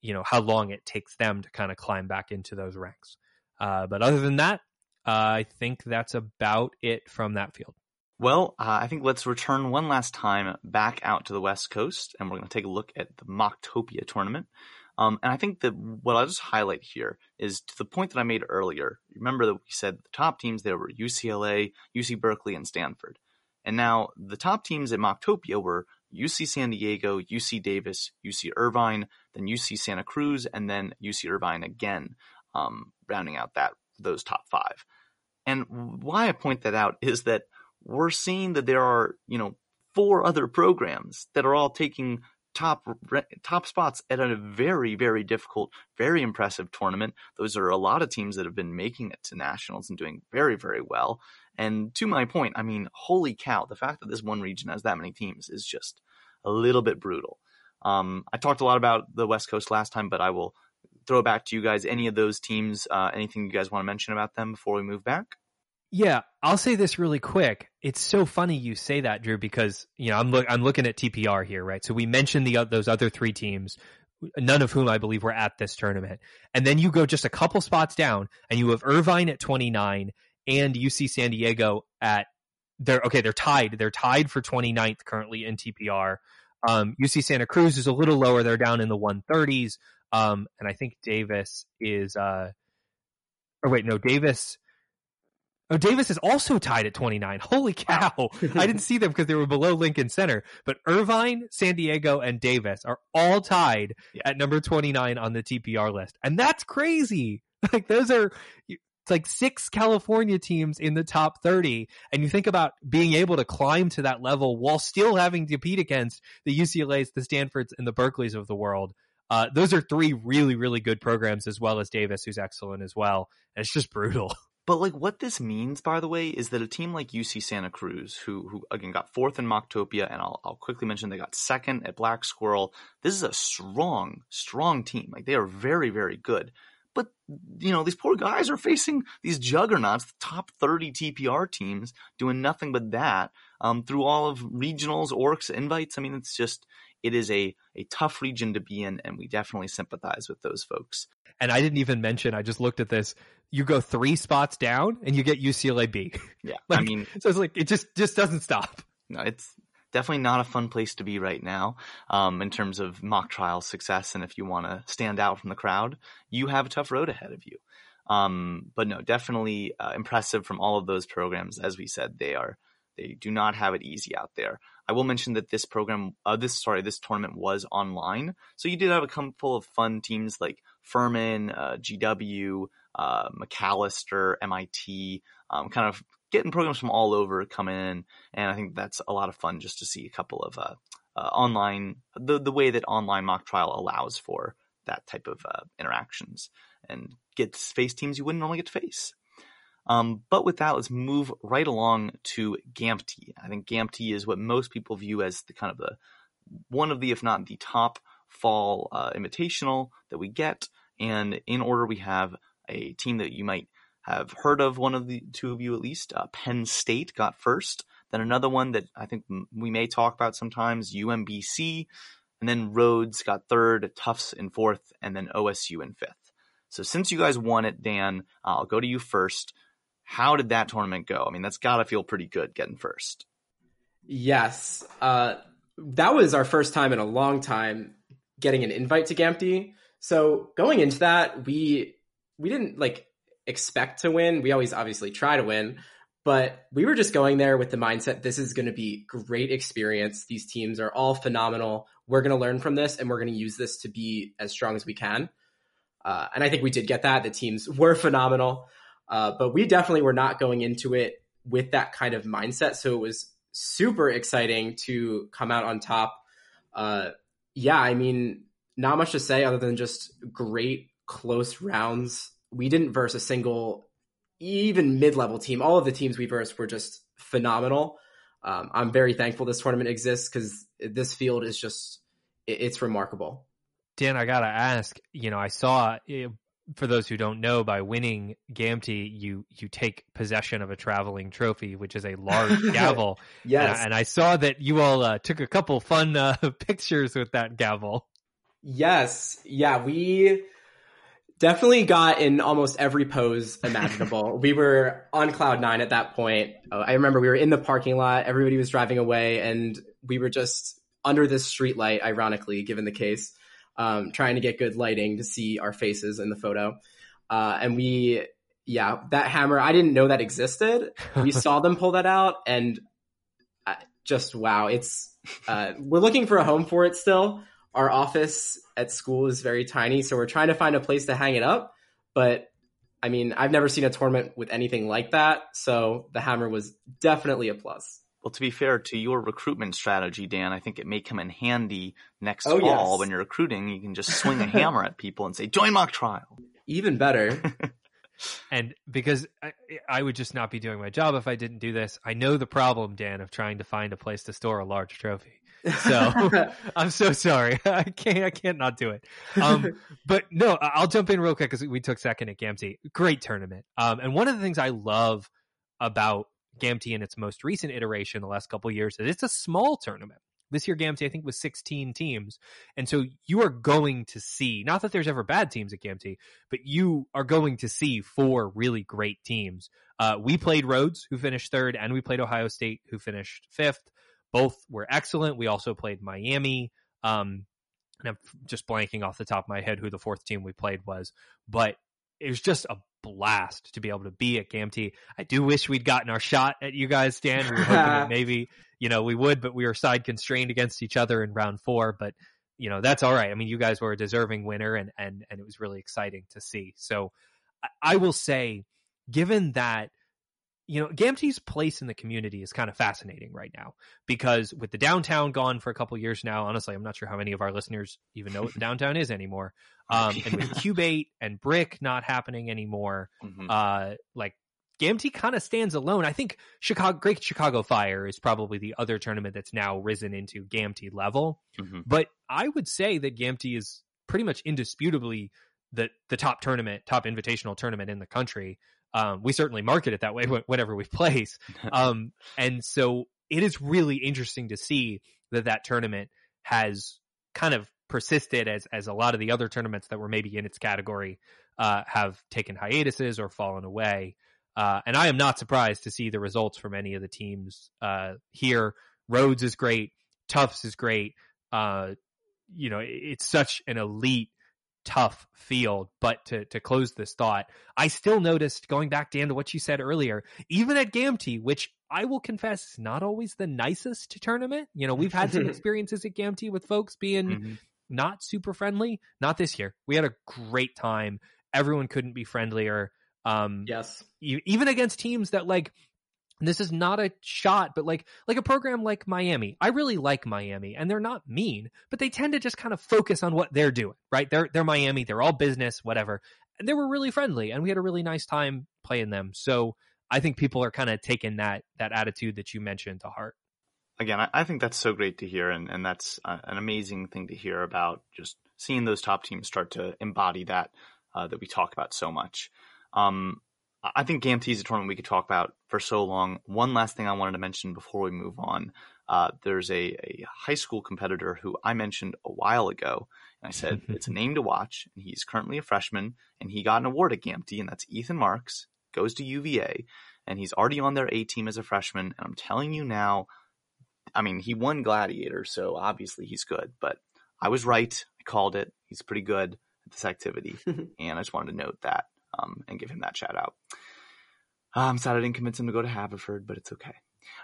Speaker 1: you know, how long it takes them to kind of climb back into those ranks. Uh, but other than that, I think that's about it from that field.
Speaker 2: Well, uh, I think let's return one last time back out to the West Coast, and we're going to take a look at the Mocktopia tournament. Um, and I think that what I'll just highlight here is to the point that I made earlier. Remember that we said the top teams there were UCLA, UC Berkeley, and Stanford. And now the top teams at Mocktopia were UC San Diego, UC Davis, UC Irvine, then UC Santa Cruz, and then UC Irvine again, um, rounding out that those top five. And why I point that out is that we're seeing that there are, you know, four other programs that are all taking top top spots at a very very difficult, very impressive tournament. Those are a lot of teams that have been making it to nationals and doing very very well. And to my point, I mean, holy cow, the fact that this one region has that many teams is just a little bit brutal. Um, I talked a lot about the West Coast last time, but I will throw back to you guys. Any of those teams, uh, anything you guys want to mention about them before we move back?
Speaker 1: Yeah, I'll say this really quick. It's so funny you say that, Drew, because you know I'm look I'm looking at TPR here, right? So we mentioned the those other three teams, none of whom I believe were at this tournament, and then you go just a couple spots down, and you have Irvine at 29 and UC San Diego at they're okay. They're tied. They're tied for 29th currently in TPR. Um, UC Santa Cruz is a little lower. They're down in the 130s. Um, and I think Davis is, uh, or wait, no, Davis. Oh, Davis is also tied at 29. Holy cow. [LAUGHS] I didn't see them because they were below Lincoln Center. But Irvine, San Diego, and Davis are all tied yeah. at number 29 on the TPR list. And that's crazy. [LAUGHS] Like those are it's like six California teams in the top 30. And you think about being able to climb to that level while still having to compete against the UCLA's, the Stanfords, and the Berkeleys of the world. Uh, those are three really, really good programs, as well as Davis, who's excellent as well. And it's just brutal. [LAUGHS]
Speaker 2: But like what this means, by the way, is that a team like UC Santa Cruz, who who again got fourth in Mocktopia, and I'll I'll quickly mention they got second at Black Squirrel. This is a strong, strong team. Like they are very, very good. But you know, these poor guys are facing these juggernauts, the top 30 TPR teams, doing nothing but that um, through all of regionals, orcs, invites. I mean, it's just it is a a tough region to be in, and we definitely sympathize with those folks.
Speaker 1: And I didn't even mention. I just looked at this. You go three spots down, and you get UCLA B.
Speaker 2: Yeah, [LAUGHS]
Speaker 1: like,
Speaker 2: I mean,
Speaker 1: so it's like it just just doesn't stop.
Speaker 2: No, it's definitely not a fun place to be right now um, in terms of mock trial success. And if you want to stand out from the crowd, you have a tough road ahead of you. Um, but no, definitely uh, impressive from all of those programs. As we said, they are they do not have it easy out there. I will mention that this program, uh, this sorry, this tournament was online, so you did have a couple of fun teams like Furman, uh, GW, uh, Macalester, MIT, um, kind of getting programs from all over come in, and I think that's a lot of fun just to see a couple of uh, uh, online the the way that online mock trial allows for that type of uh, interactions and get to face teams you wouldn't normally get to face. Um, but with that, let's move right along to GAMTI. I think GAMTI is what most people view as the kind of the one of the, if not the top fall uh, that we get. And in order, we have a team that you might have heard of one of the two of you at least. Uh, Penn State got first, then another one that I think we may talk about sometimes, UMBC, and then Rhodes got third, Tufts in fourth, and then OSU in fifth. So since you guys won it, Dan, I'll go to you first. How did that tournament go? I mean, that's got to feel pretty good getting first.
Speaker 3: Yes. Uh, that was our first time in a long time getting an invite to GAMTI. So going into that, we we didn't like expect to win. We always obviously try to win, but we were just going there with the mindset this is going to be great experience. These teams are all phenomenal. We're going to learn from this and we're going to use this to be as strong as we can. Uh, and I think we did get that. The teams were phenomenal, uh, but we definitely were not going into it with that kind of mindset. So it was super exciting to come out on top. Uh, yeah, I mean, not much to say other than just great close rounds we didn't verse a single even mid-level team. All of the teams we versed were just phenomenal. Um, I'm very thankful this tournament exists because this field is just it, it's remarkable.
Speaker 1: Dan, I gotta ask. You know, I saw eh, for those who don't know, by winning GAMTI, you you take possession of a traveling trophy, which is a large [LAUGHS] gavel.
Speaker 3: yes,
Speaker 1: and, and, I saw that you all uh, took a couple fun uh, [LAUGHS] pictures with that gavel.
Speaker 3: Yes, yeah, we definitely got in almost every pose [LAUGHS] imaginable. we were on cloud nine at that point. Uh, I remember we were in the parking lot, everybody was driving away, and we were just under this street light, ironically, given the case, um, trying to get good lighting to see our faces in the photo. Uh, and we, yeah, that hammer, I didn't know that existed. We [LAUGHS] saw them pull that out, and I, just wow, it's, uh, we're looking for a home for it still our office at school is very tiny, so we're trying to find a place to hang it up. But I mean, I've never seen a tournament with anything like that, so the hammer was definitely a plus.
Speaker 2: Well, to be fair to your recruitment strategy, Dan, I think it may come in handy next
Speaker 3: Oh,
Speaker 2: fall
Speaker 3: yes.
Speaker 2: when you're recruiting. You can just [LAUGHS] swing a hammer at people and say, "Join mock trial."
Speaker 3: Even better. [LAUGHS]
Speaker 1: And because I, I would just not be doing my job if I didn't do this. I know the problem, Dan, of trying to find a place to store a large trophy. So [LAUGHS] I'm so sorry. I can't. I can't not do it. Um, but no, I- I'll jump in real quick because we took second at GAMT. Great tournament. Um, and one of the things I love about GAMT in its most recent iteration, the last couple years, is it's a small tournament. This year, GAMT I think was 16 teams, and so you are going to see. Not that there's ever bad teams at GAMT, but you are going to see four really great teams. Uh, we played Rhodes, who finished third, and we played Ohio State, who finished fifth. Both were excellent. We also played Miami. Um, and I'm just blanking off the top of my head who the fourth team we played was, but it was just a blast to be able to be at GAMT. I do wish we'd gotten our shot at you guys, Dan. We were hoping that [LAUGHS] maybe, you know, we would, but we were side constrained against each other in round four, but you know, that's all right. I mean, you guys were a deserving winner and, and, and it was really exciting to see. So I, I will say, given that, you know, GAMT's place in the community is kind of fascinating right now because with the downtown gone for a couple years now, honestly, I'm not sure how many of our listeners even know what the [LAUGHS] downtown is anymore. Um, and with [LAUGHS] Cubate and Brick not happening anymore,
Speaker 2: Mhm.
Speaker 1: uh, like GAMT kind of stands alone. I think Chicago, Great Chicago Fire is probably the other tournament that's now risen into GAMT level.
Speaker 2: Mhm.
Speaker 1: But I would say that GAMT is pretty much indisputably the the top tournament, top invitational tournament in the country. Um, we certainly market it that way whenever we place. [LAUGHS] Um, and so it is really interesting to see that that tournament has kind of persisted as as a lot of the other tournaments that were maybe in its category uh, have taken hiatuses or fallen away. Uh, and I am not surprised to see the results from any of the teams uh, here. Rhodes is great. Tufts is great. Uh, you know, it's such an elite, tough field. But to to close this thought, I still noticed going back Dan to what you said earlier, even at GAMT, which I will confess is not always the nicest tournament. You know, we've had some [LAUGHS] experiences at GAMT with folks being
Speaker 2: Mhm.
Speaker 1: not super friendly. Not this year. We had a great time. Everyone couldn't be friendlier. Um,
Speaker 3: yes.
Speaker 1: e- even against teams that like this is not a shot but like like a program like Miami. I really like Miami and they're not mean but they tend to just kind of focus on what they're doing right? They're they're Miami. They're all business whatever. And they were really friendly and we had a really nice time playing them. So I think people are kind of taking that that attitude that you mentioned to heart.
Speaker 2: Again, I, I think that's so great to hear, and, and that's uh, an amazing thing to hear about just seeing those top teams start to embody that uh, that we talk about so much. Um, I think GAMT is a tournament we could talk about for so long. One last thing I wanted to mention before we move on. Uh, there's a, a high school competitor who I mentioned a while ago, and I said it's a name to watch, and he's currently a freshman, and he got an award at GAMT, and that's Ethan Marks, goes to UVA, and he's already on their A team as a freshman, and I'm telling you now, I mean, he won Gladiator, so obviously he's good. But I was right. I called it. He's pretty good at this activity, [LAUGHS] and I just wanted to note that um, and give him that shout out. I'm sad I didn't convince him to go to Haverford, but it's okay.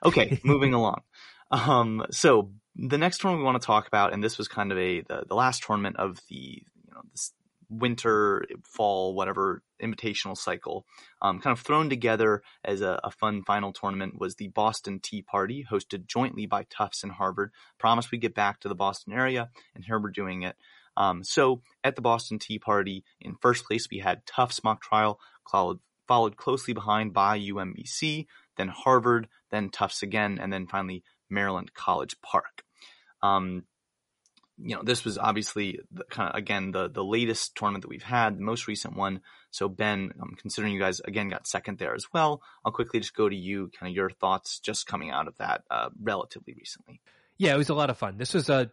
Speaker 2: Okay, [LAUGHS] moving along. Um, so the next tournament we want to talk about, and this was kind of a the, the last tournament of the you know this winter, fall, whatever invitational cycle, um, kind of thrown together as a, a fun final tournament was the Boston Tea Party, hosted jointly by Tufts and Harvard. Promise we'd get back to the Boston area, and here we're doing it. Um, so at the Boston Tea Party, in first place we had Tufts mock trial, followed, followed closely behind by UMBC, then Harvard, then Tufts again, and then finally Maryland College Park. Um, you know, this was obviously the, kind of again the the latest tournament that we've had, the most recent one. So Ben, um, considering you guys again got second there as well, I'll quickly just go to you, kind of your thoughts just coming out of that uh, relatively recently.
Speaker 1: Yeah, it was a lot of fun. This was a,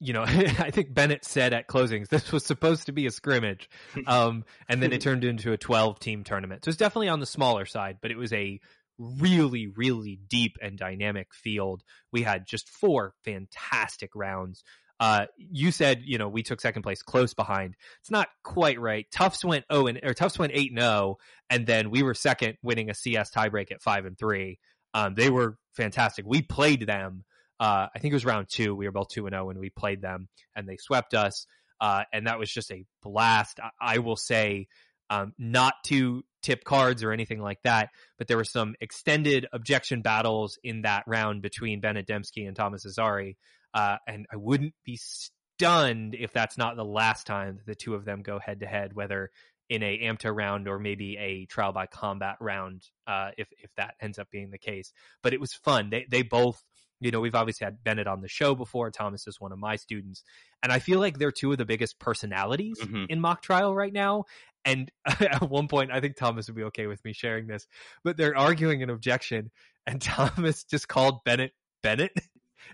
Speaker 1: you know, [LAUGHS] I think Bennett said at closings this was supposed to be a scrimmage, [LAUGHS] um, and then it turned into a 12 team tournament. So it's definitely on the smaller side, but it was a really, really deep and dynamic field. We had just four fantastic rounds. Uh, you said, you know, we took second place close behind. It's not quite right. Tufts went oh and or Tufts went eight and zero, and then we were second, winning a CS tiebreak at five and three. Um, they were fantastic. We played them. Uh, I think it was round two. We were both two and zero when we played them, and they swept us. Uh, and that was just a blast. I, I will say, um, not to tip cards or anything like that, but there were some extended objection battles in that round between Bennett Dembski and Thomas Azari. Uh, and I wouldn't be stunned if that's not the last time the two of them go head to head, whether in a AMTA round or maybe a trial by combat round, uh, if if that ends up being the case. But it was fun. They they both, you know, we've obviously had Bennett on the show before. Thomas is one of my students, and I feel like they're two of the biggest personalities
Speaker 2: Mhm.
Speaker 1: in mock trial right now. And [LAUGHS] at one point, I think Thomas would be okay with me sharing this, but they're arguing an objection, and [LAUGHS] Thomas just called Bennett Bennett.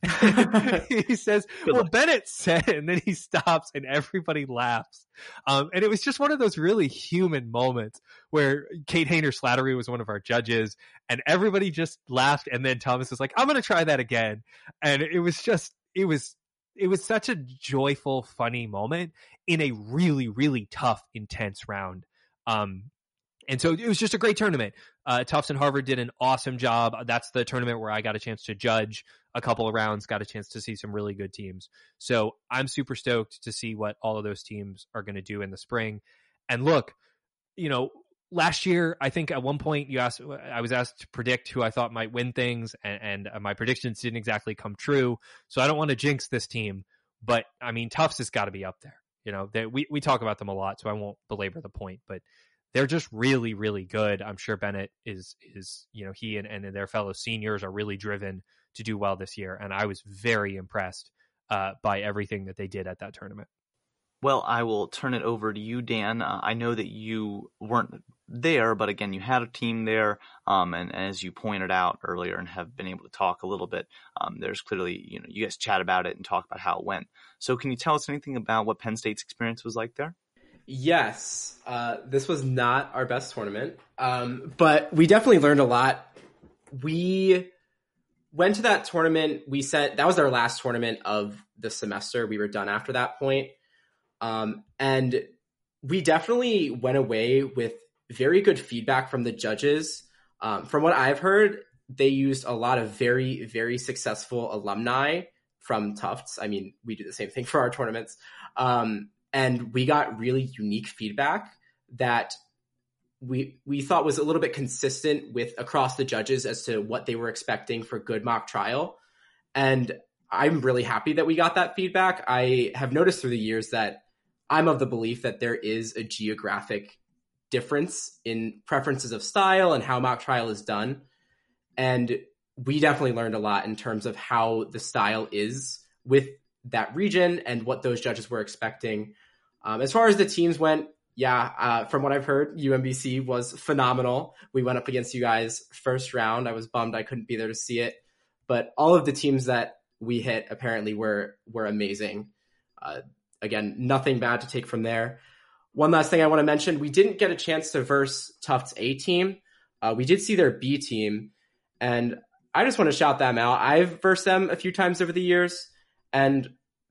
Speaker 1: [LAUGHS] he says, [LAUGHS]
Speaker 2: Good
Speaker 1: "Well,
Speaker 2: luck.
Speaker 1: Bennett said," and then he stops, and everybody laughs. Um, and it was just one of those really human moments where Kate Hayner Slattery was one of our judges, and everybody just laughed. And then Thomas was like, "I'm going to try that again," and it was just, it was, it was such a joyful, funny moment in a really, really tough, intense round. Um, and so it was just a great tournament. Uh, Tufts and Harvard did an awesome job. That's the tournament where I got a chance to judge a couple of rounds, got a chance to see some really good teams. So I'm super stoked to see what all of those teams are going to do in the spring. And look, you know, last year, I think at one point you asked, I was asked to predict who I thought might win things, and, and uh, my predictions didn't exactly come true. So I don't want to jinx this team, but I mean, Tufts has got to be up there. You know, they, we we talk about them a lot, so I won't belabor the point, but they're just really, really good. I'm sure Bennett is is you know he and, and their fellow seniors are really driven to do well this year, and I was very impressed uh, by everything that they did at that tournament.
Speaker 2: Well, I will turn it over to you, Dan. Uh, I know that you weren't there, but again, you had a team there, um, and, as you pointed out earlier, and have been able to talk a little bit. Um, there's clearly, you know, you guys chat about it and talk about how it went. So, can you tell us anything about what Penn State's experience was like there?
Speaker 3: Yes, uh, this was not our best tournament, um, but we definitely learned a lot. We went to that tournament. We said that was our last tournament of the semester. We were done after that point, um, and we definitely went away with very good feedback from the judges. Um, from what I've heard, they used a lot of very, very successful alumni from Tufts. I mean, we do the same thing [LAUGHS] for our tournaments. Um, and we got really unique feedback that we we thought was a little bit consistent with across the judges as to what they were expecting for good mock trial. And I'm really happy that we got that feedback. I have noticed through the years that I'm of the belief that there is a geographic difference in preferences of style and how mock trial is done. And we definitely learned a lot in terms of how the style is with that region and what those judges were expecting. Um, as far as the teams went, yeah, uh, from what I've heard, UMBC was phenomenal. We went up against you guys first round. I was bummed I couldn't be there to see it, but all of the teams that we hit apparently were were amazing. Uh, again, nothing bad to take from there. One last thing I want to mention: we didn't get a chance to verse Tufts A team. Uh, we did see their B team, and I just want to shout them out. I've versed them a few times over the years, and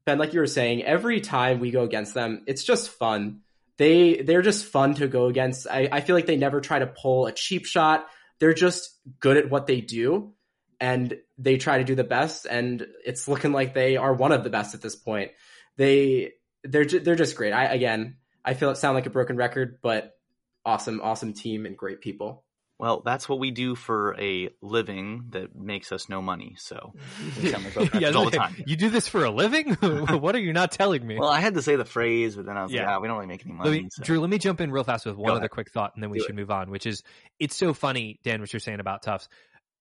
Speaker 3: Ben, like you were saying, every time we go against them, it's just fun. They they're just fun to go against. I, I feel like they never try to pull a cheap shot. They're just good at what they do, and they try to do the best. And it's looking like they are one of the best at this point. They they're ju- they're just great. I again, I feel it sound like a broken record, but awesome, awesome team and great people.
Speaker 2: Well, that's what we do for a living that makes us no money. So [LAUGHS] we sound like broken
Speaker 1: Yeah,
Speaker 2: all the time.
Speaker 1: You do this for a living? [LAUGHS] what are you not telling me?
Speaker 2: Well, I had to say the phrase, but then I was
Speaker 1: Yeah.
Speaker 2: like, ah, we don't really make any
Speaker 1: Let
Speaker 2: money.
Speaker 1: me,
Speaker 2: so-
Speaker 1: Drew, let me jump in real fast with one
Speaker 2: Go
Speaker 1: other
Speaker 2: ahead.
Speaker 1: quick thought, and then we
Speaker 2: Do
Speaker 1: should
Speaker 2: it.
Speaker 1: move on. Which is, it's so funny, Dan, what you're saying about Tufts.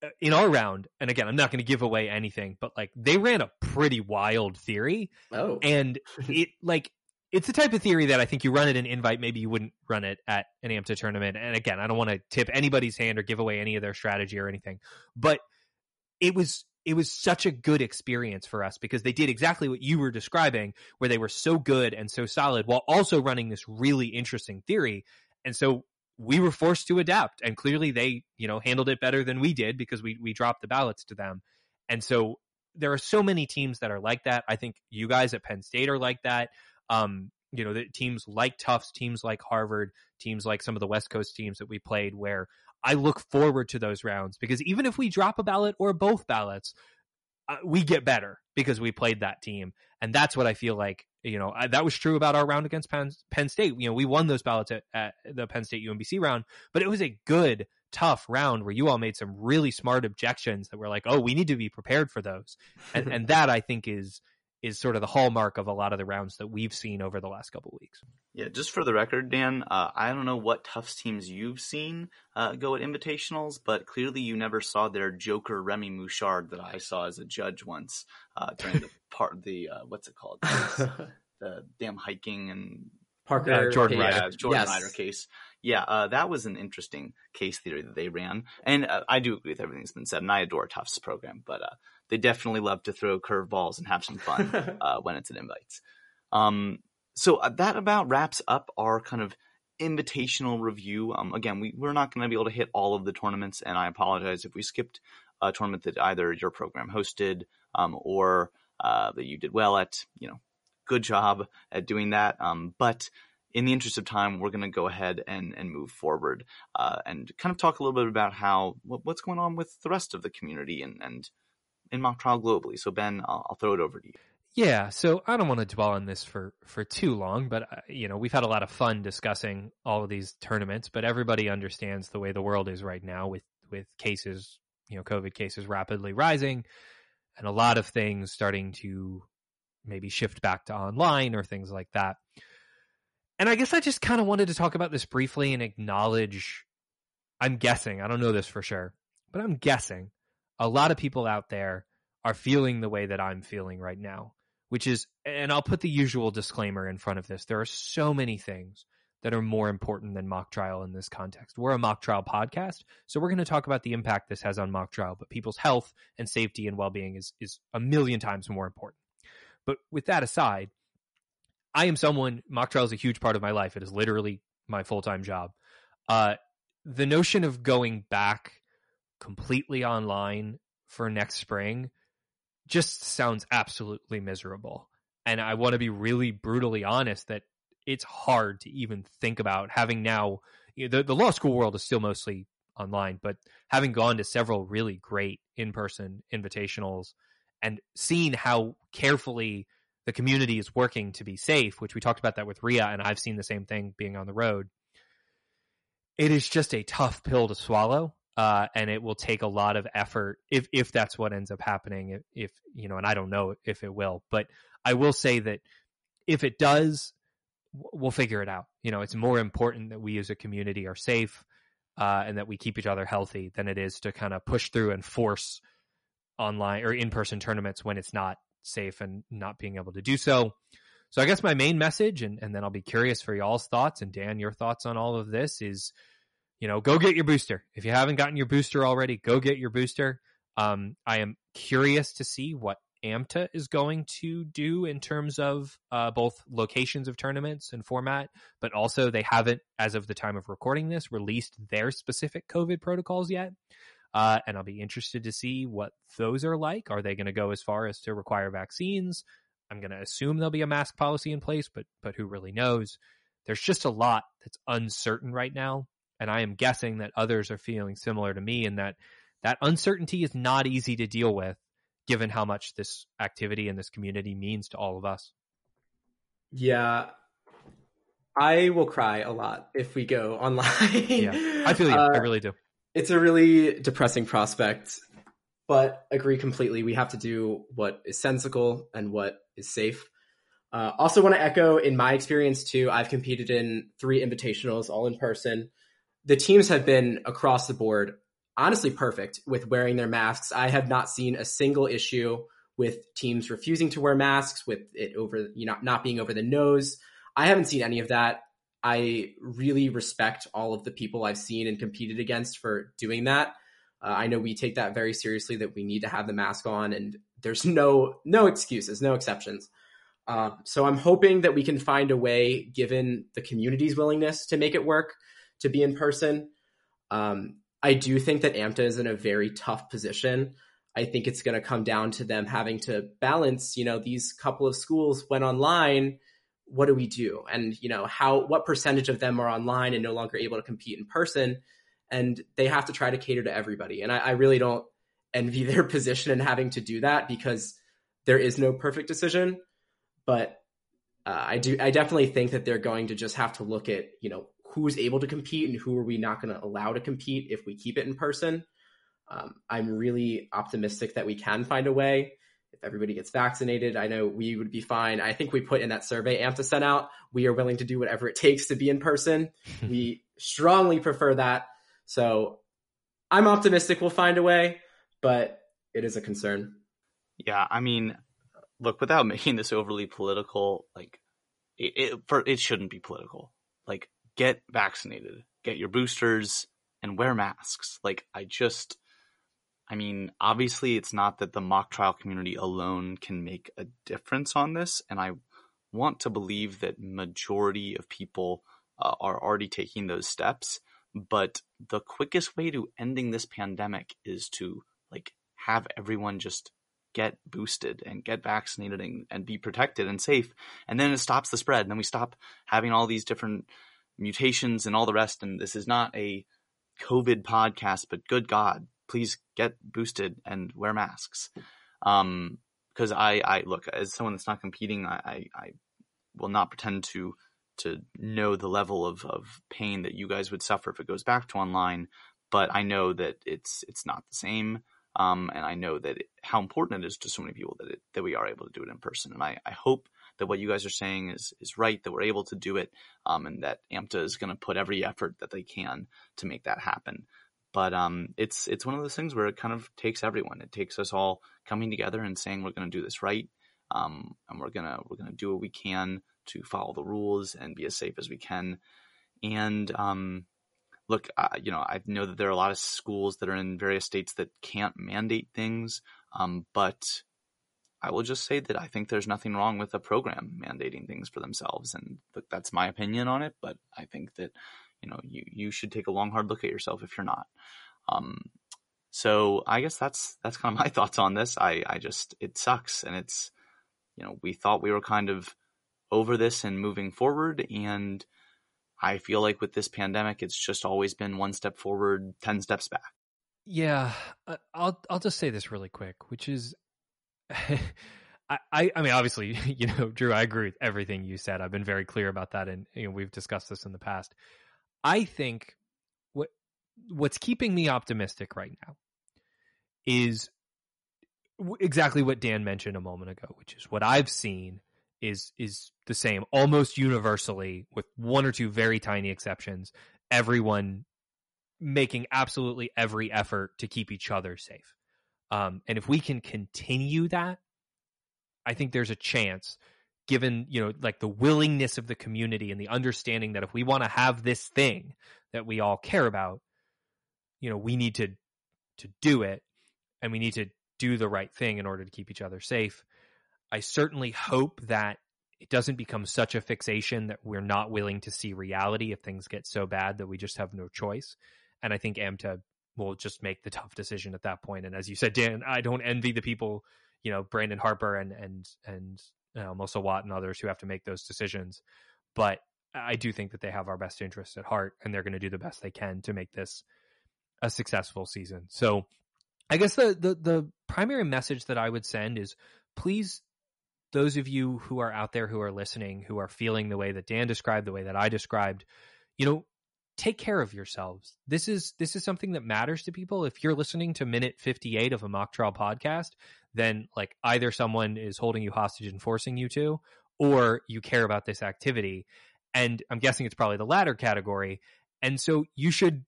Speaker 1: Uh, In our round, and again, I'm not going to give away anything, but like they ran a pretty wild theory,
Speaker 3: Oh,
Speaker 1: and [LAUGHS] it like it's the type of theory that I think you run at an invite, maybe you wouldn't run it at an AMTA tournament. And again, I don't want to tip anybody's hand or give away any of their strategy or anything, but it was it was such a good experience for us because they did exactly what you were describing, where they were so good and so solid while also running this really interesting theory. And so we were forced to adapt, and clearly they, you know, handled it better than we did because we we dropped the ballots to them. And so there are so many teams that are like that. I think you guys at Penn State are like that. Um, you know, the teams like Tufts, teams like Harvard, teams like some of the West Coast teams that we played, where I look forward to those rounds because even if we drop a ballot or both ballots, uh, we get better because we played that team, and that's what I feel like. You know, I, that was true about our round against Penn, Penn State. You know, we won those ballots at, at the Penn State UMBC round, but it was a good, tough round where you all made some really smart objections that were like, oh, we need to be prepared for those, and and that I think is is sort of the hallmark of a lot of the rounds that we've seen over the last couple weeks.
Speaker 2: Yeah, just for the record, Dan, uh, I don't know what Tufts teams you've seen uh, go at invitationals, but clearly you never saw their Joker Remy Mouchard that I saw as a judge once uh, during the [LAUGHS] part the uh, what's it called [LAUGHS] the damn hiking and
Speaker 3: Parker
Speaker 1: Uh, Jordan
Speaker 3: Page.
Speaker 1: Ryder.
Speaker 2: Jordan
Speaker 3: Yes.
Speaker 2: Ryder case. Yeah, uh, that was an interesting case theory that they ran, and uh, I do agree with everything that's been said, and I adore Tufts program, but uh, they definitely love to throw curveballs and have some fun [LAUGHS] uh, when it's an invites. Um, so uh, that about wraps up our kind of invitational review. Um, again, we, we're not going to be able to hit all of the tournaments, and I apologize if we skipped a tournament that either your program hosted um, or uh, that you did well at. You know, good job at doing that. Um, but in the interest of time, we're going to go ahead and, and move forward uh, and kind of talk a little bit about how what, what's going on with the rest of the community and, and in mock trial globally. So Ben, I'll, I'll throw it over to you.
Speaker 1: Yeah, so I don't want to dwell on this for for too long, but uh, you know we've had a lot of fun discussing all of these tournaments. But everybody understands the way the world is right now, with with cases, you know, COVID cases rapidly rising, and a lot of things starting to maybe shift back to online or things like that. And I guess I just kind of wanted to talk about this briefly and acknowledge. I'm guessing, I don't know this for sure, but I'm guessing a lot of people out there are feeling the way that I'm feeling right now which is, and I'll put the usual disclaimer in front of this. There are so many things that are more important than mock trial in this context. We're a mock trial podcast, so we're going to talk about the impact this has on mock trial, but people's health and safety and well-being is is a million times more important. But with that aside, I am someone mock trial is a huge part of my life. It is literally my full-time job. Uh, the notion of going back completely online for next spring just sounds absolutely miserable. And I want to be really brutally honest that it's hard to even think about having now you know, the, the law school world is still mostly online, but having gone to several really great in person invitationals and seeing how carefully the community is working to be safe, which we talked about that with Ria, and I've seen the same thing being on the road. It is just a tough pill to swallow uh, and it will take a lot of effort if if that's what ends up happening. If, if you know, and I don't know if it will, but I will say that if it does, we'll figure it out. You know, it's more important that we as a community are safe uh, and that we keep each other healthy than it is to kind of push through and force online or in person tournaments when it's not safe and not being able to do so. So I guess my main message, and, and then I'll be curious for y'all's thoughts and Dan, your thoughts on all of this is you know, go get your booster. If you haven't gotten your booster already, go get your booster. Um, I am curious to see what AMTA is going to do in terms of uh, both locations of tournaments and format, but also they haven't, as of the time of recording this, released their specific COVID protocols yet. Uh, and I'll be interested to see what those are like. Are they going to go as far as to require vaccines? I'm going to assume there'll be a mask policy in place, but but who really knows? There's just a lot that's uncertain right now and I am guessing that others are feeling similar to me in that that uncertainty is not easy to deal with given how much this activity and this community means to all of us.
Speaker 3: Yeah. I will cry a lot if we go online.
Speaker 1: Yeah. I feel you. [LAUGHS]
Speaker 3: Uh,
Speaker 1: I really do.
Speaker 3: it's a really depressing prospect, but agree completely. We have to do what is sensible and what is safe. Uh, also, want to echo in my experience too. I've competed in three invitationals, all in person. The teams have been across the board honestly perfect with wearing their masks. I have not seen a single issue with teams refusing to wear masks, with it over you know not being over the nose. I haven't seen any of that. I really respect all of the people I've seen and competed against for doing that. Uh, I know we take that very seriously that we need to have the mask on, and there's no no excuses, no exceptions. Uh, so I'm hoping that we can find a way, given the community's willingness to make it work, to be in person. Um, I do think that AMTA is in a very tough position. I think it's going to come down to them having to balance, you know, these couple of schools went online. What do we do? And, you know, how, what percentage of them are online and no longer able to compete in person? And they have to try to cater to everybody. And I, I really don't envy [LAUGHS] their position in having to do that because there is no perfect decision. But uh, I do, I definitely think that they're going to just have to look at, you know, who's able to compete and who are we not going to allow to compete if we keep it in person. Um, I'm really optimistic that we can find a way. If everybody gets vaccinated, I know we would be fine. I think we put in that survey AMTA sent out. We are willing to do whatever it takes to be in person. [LAUGHS] we strongly prefer that. So I'm optimistic we'll find a way, but it is a concern.
Speaker 2: Yeah, I mean, look, without [LAUGHS] making this overly political, like it, it for it shouldn't be political. Like, get vaccinated, get your boosters, and wear masks. Like, I just, I mean, obviously, it's not that the mock trial community alone can make a difference on this, and I want to believe that majority of people uh, are already taking those steps. But the quickest way to ending this pandemic is to like have everyone just get boosted and get vaccinated and, and be protected and safe. And then it stops the spread. And then we stop having all these different mutations and all the rest. And this is not a COVID podcast, but good God, please get boosted and wear masks. Um, because I, I look as someone that's not competing, I, I, I will not pretend to to know the level of, of pain that you guys would suffer if it goes back to online. But I know that it's it's not the same. Um, and I know that it, how important it is to so many people that it, that we are able to do it in person. And I, I hope that what you guys are saying is is right, that we're able to do it, um, and that AMTA is going to put every effort that they can to make that happen. But um, it's it's one of those things where it kind of takes everyone. It takes us all coming together and saying we're going to do this right, um, and we're gonna we're gonna do what we can to follow the rules and be as safe as we can. And um, look, you know, I know that there are a lot of schools that are in various states that can't mandate things, um, but I will just say that I think there's nothing wrong with a program mandating things for themselves, and that's my opinion on it. But I think that you know you you should take a long hard look at yourself if you're not. Um, so I guess that's that's kind of my [LAUGHS] thoughts on this. I I just it sucks, and it's you know we thought we were kind of over this and moving forward, and I feel like with this pandemic, it's just always been one step forward, 10 steps back.
Speaker 1: Yeah. Uh, I'll, I'll just say this really quick, which is, [LAUGHS] I, I mean, obviously, [LAUGHS] you know, Drew, I agree with everything you said. I've been very clear about that. And, you know, we've discussed this in the past. I think what, what's keeping me optimistic right now is exactly what Dan mentioned a moment ago, which is what I've seen is is the same almost universally with one or two very tiny exceptions everyone making absolutely every effort to keep each other safe um, and if we can continue that i think there's a chance given you know like the willingness of the community and the understanding that if we want to have this thing that we all care about you know we need to to do it and we need to do the right thing in order to keep each other safe I certainly hope that it doesn't become such a fixation that we're not willing to see reality if things get so bad that we just have no choice. And I think AMTA will just make the tough decision at that point. And as you said, Dan, I don't envy the people, you know, Brandon Harper and and and you know, Melissa Watt and others who have to make those decisions. But I do think that they have our best interests at heart, and they're going to do the best they can to make this a successful season. So, I guess the the the primary message that I would send is please those of you who are out there who are listening, who are feeling the way that Dan described, the way that I described, you know, take care of yourselves. This is this is something that matters to people. If you're listening to minute 58 of a mock trial podcast, then like either someone is holding you hostage and forcing you to, or you care about this activity. And I'm guessing it's probably the latter category. And so you should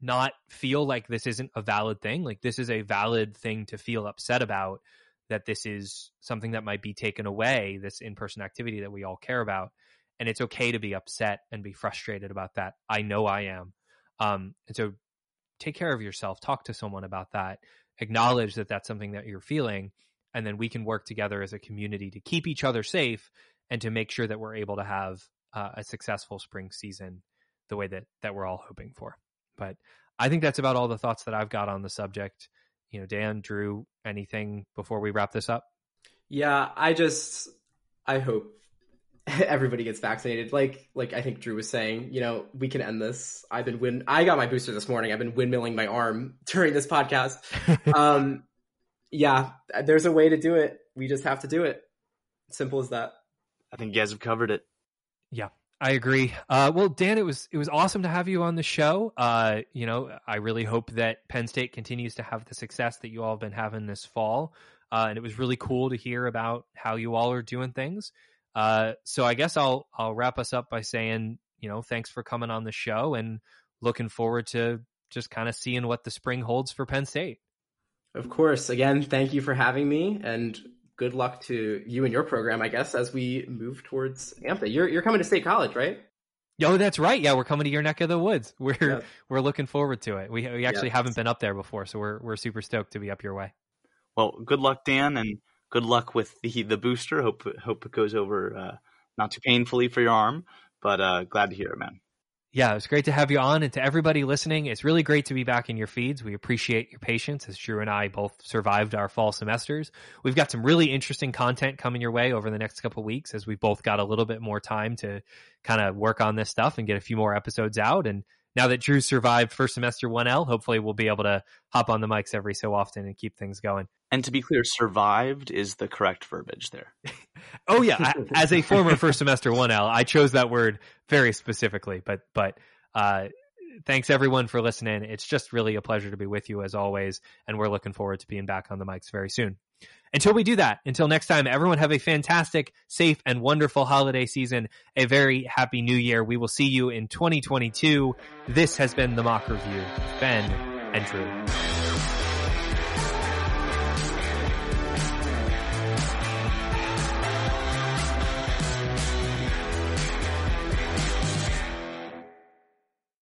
Speaker 1: not feel like this isn't a valid thing. Like this is a valid thing to feel upset about that this is something that might be taken away, this in person activity that we all care about. And it's okay to be upset and be frustrated about that. I know I am. Um, and so take care of yourself, talk to someone about that, acknowledge that that's something that you're feeling. And then we can work together as a community to keep each other safe and to make sure that we're able to have uh, a successful spring season the way that, that we're all hoping for. But I think that's about all the thoughts that I've got on the subject you know, Dan, Drew, anything before we wrap this up?
Speaker 3: Yeah, I just I hope [LAUGHS] everybody gets vaccinated. Like like I think Drew was saying, you know, we can end this. I've been win. I got my booster this morning. I've been windmilling my arm [LAUGHS] during this podcast. [LAUGHS] um, yeah, there's a way to do it. We just have to do it. Simple as that.
Speaker 2: I think you guys have covered it.
Speaker 1: Yeah, I agree. Uh, well, Dan, it was it was awesome to have you on the show. Uh, you know, I really hope that Penn State continues to have the success that you all have been having this fall. Uh, and it was really cool to hear about how you all are doing things. Uh, so I guess I'll I'll wrap us up by saying, you know, thanks for coming on the show and looking forward to just kind of seeing what the spring holds for Penn State.
Speaker 3: Of course. Again, thank you for having me and good luck to you and your program, I guess, as we move towards AMTA. You're you're coming to State College, right?
Speaker 1: Oh, that's right. Yeah, we're coming to your neck of the woods. [LAUGHS] We're yeah. we're looking forward to it. We we actually haven't been up there before, so we're we're super stoked to be up your way.
Speaker 2: Well, good luck, Dan, and good luck with the the booster. Hope hope it goes over uh, not too painfully for your arm, but uh, glad to hear it, man.
Speaker 1: Yeah, it was great to have you on, and to everybody listening, it's really great to be back in your feeds. We appreciate your patience as Drew and I both survived our fall semesters. We've got some really interesting content coming your way over the next couple weeks as we both got a little bit more time to kind of work on this stuff and get a few more episodes out. And now that Drew survived first semester 1L, hopefully we'll be able to hop on the mics every so often and keep things going.
Speaker 2: And to be clear, survived is the correct verbiage there. [LAUGHS]
Speaker 1: oh yeah, as a former first semester 1L, I chose that word very specifically, but but uh, thanks everyone for listening. It's just really a pleasure to be with you as always, and we're looking forward to being back on the mics very soon until we do that, until next time, everyone have a fantastic, safe, and wonderful holiday season. A very happy new year. We will see you in 2022. This has been the Mock Review. Ben and Drew.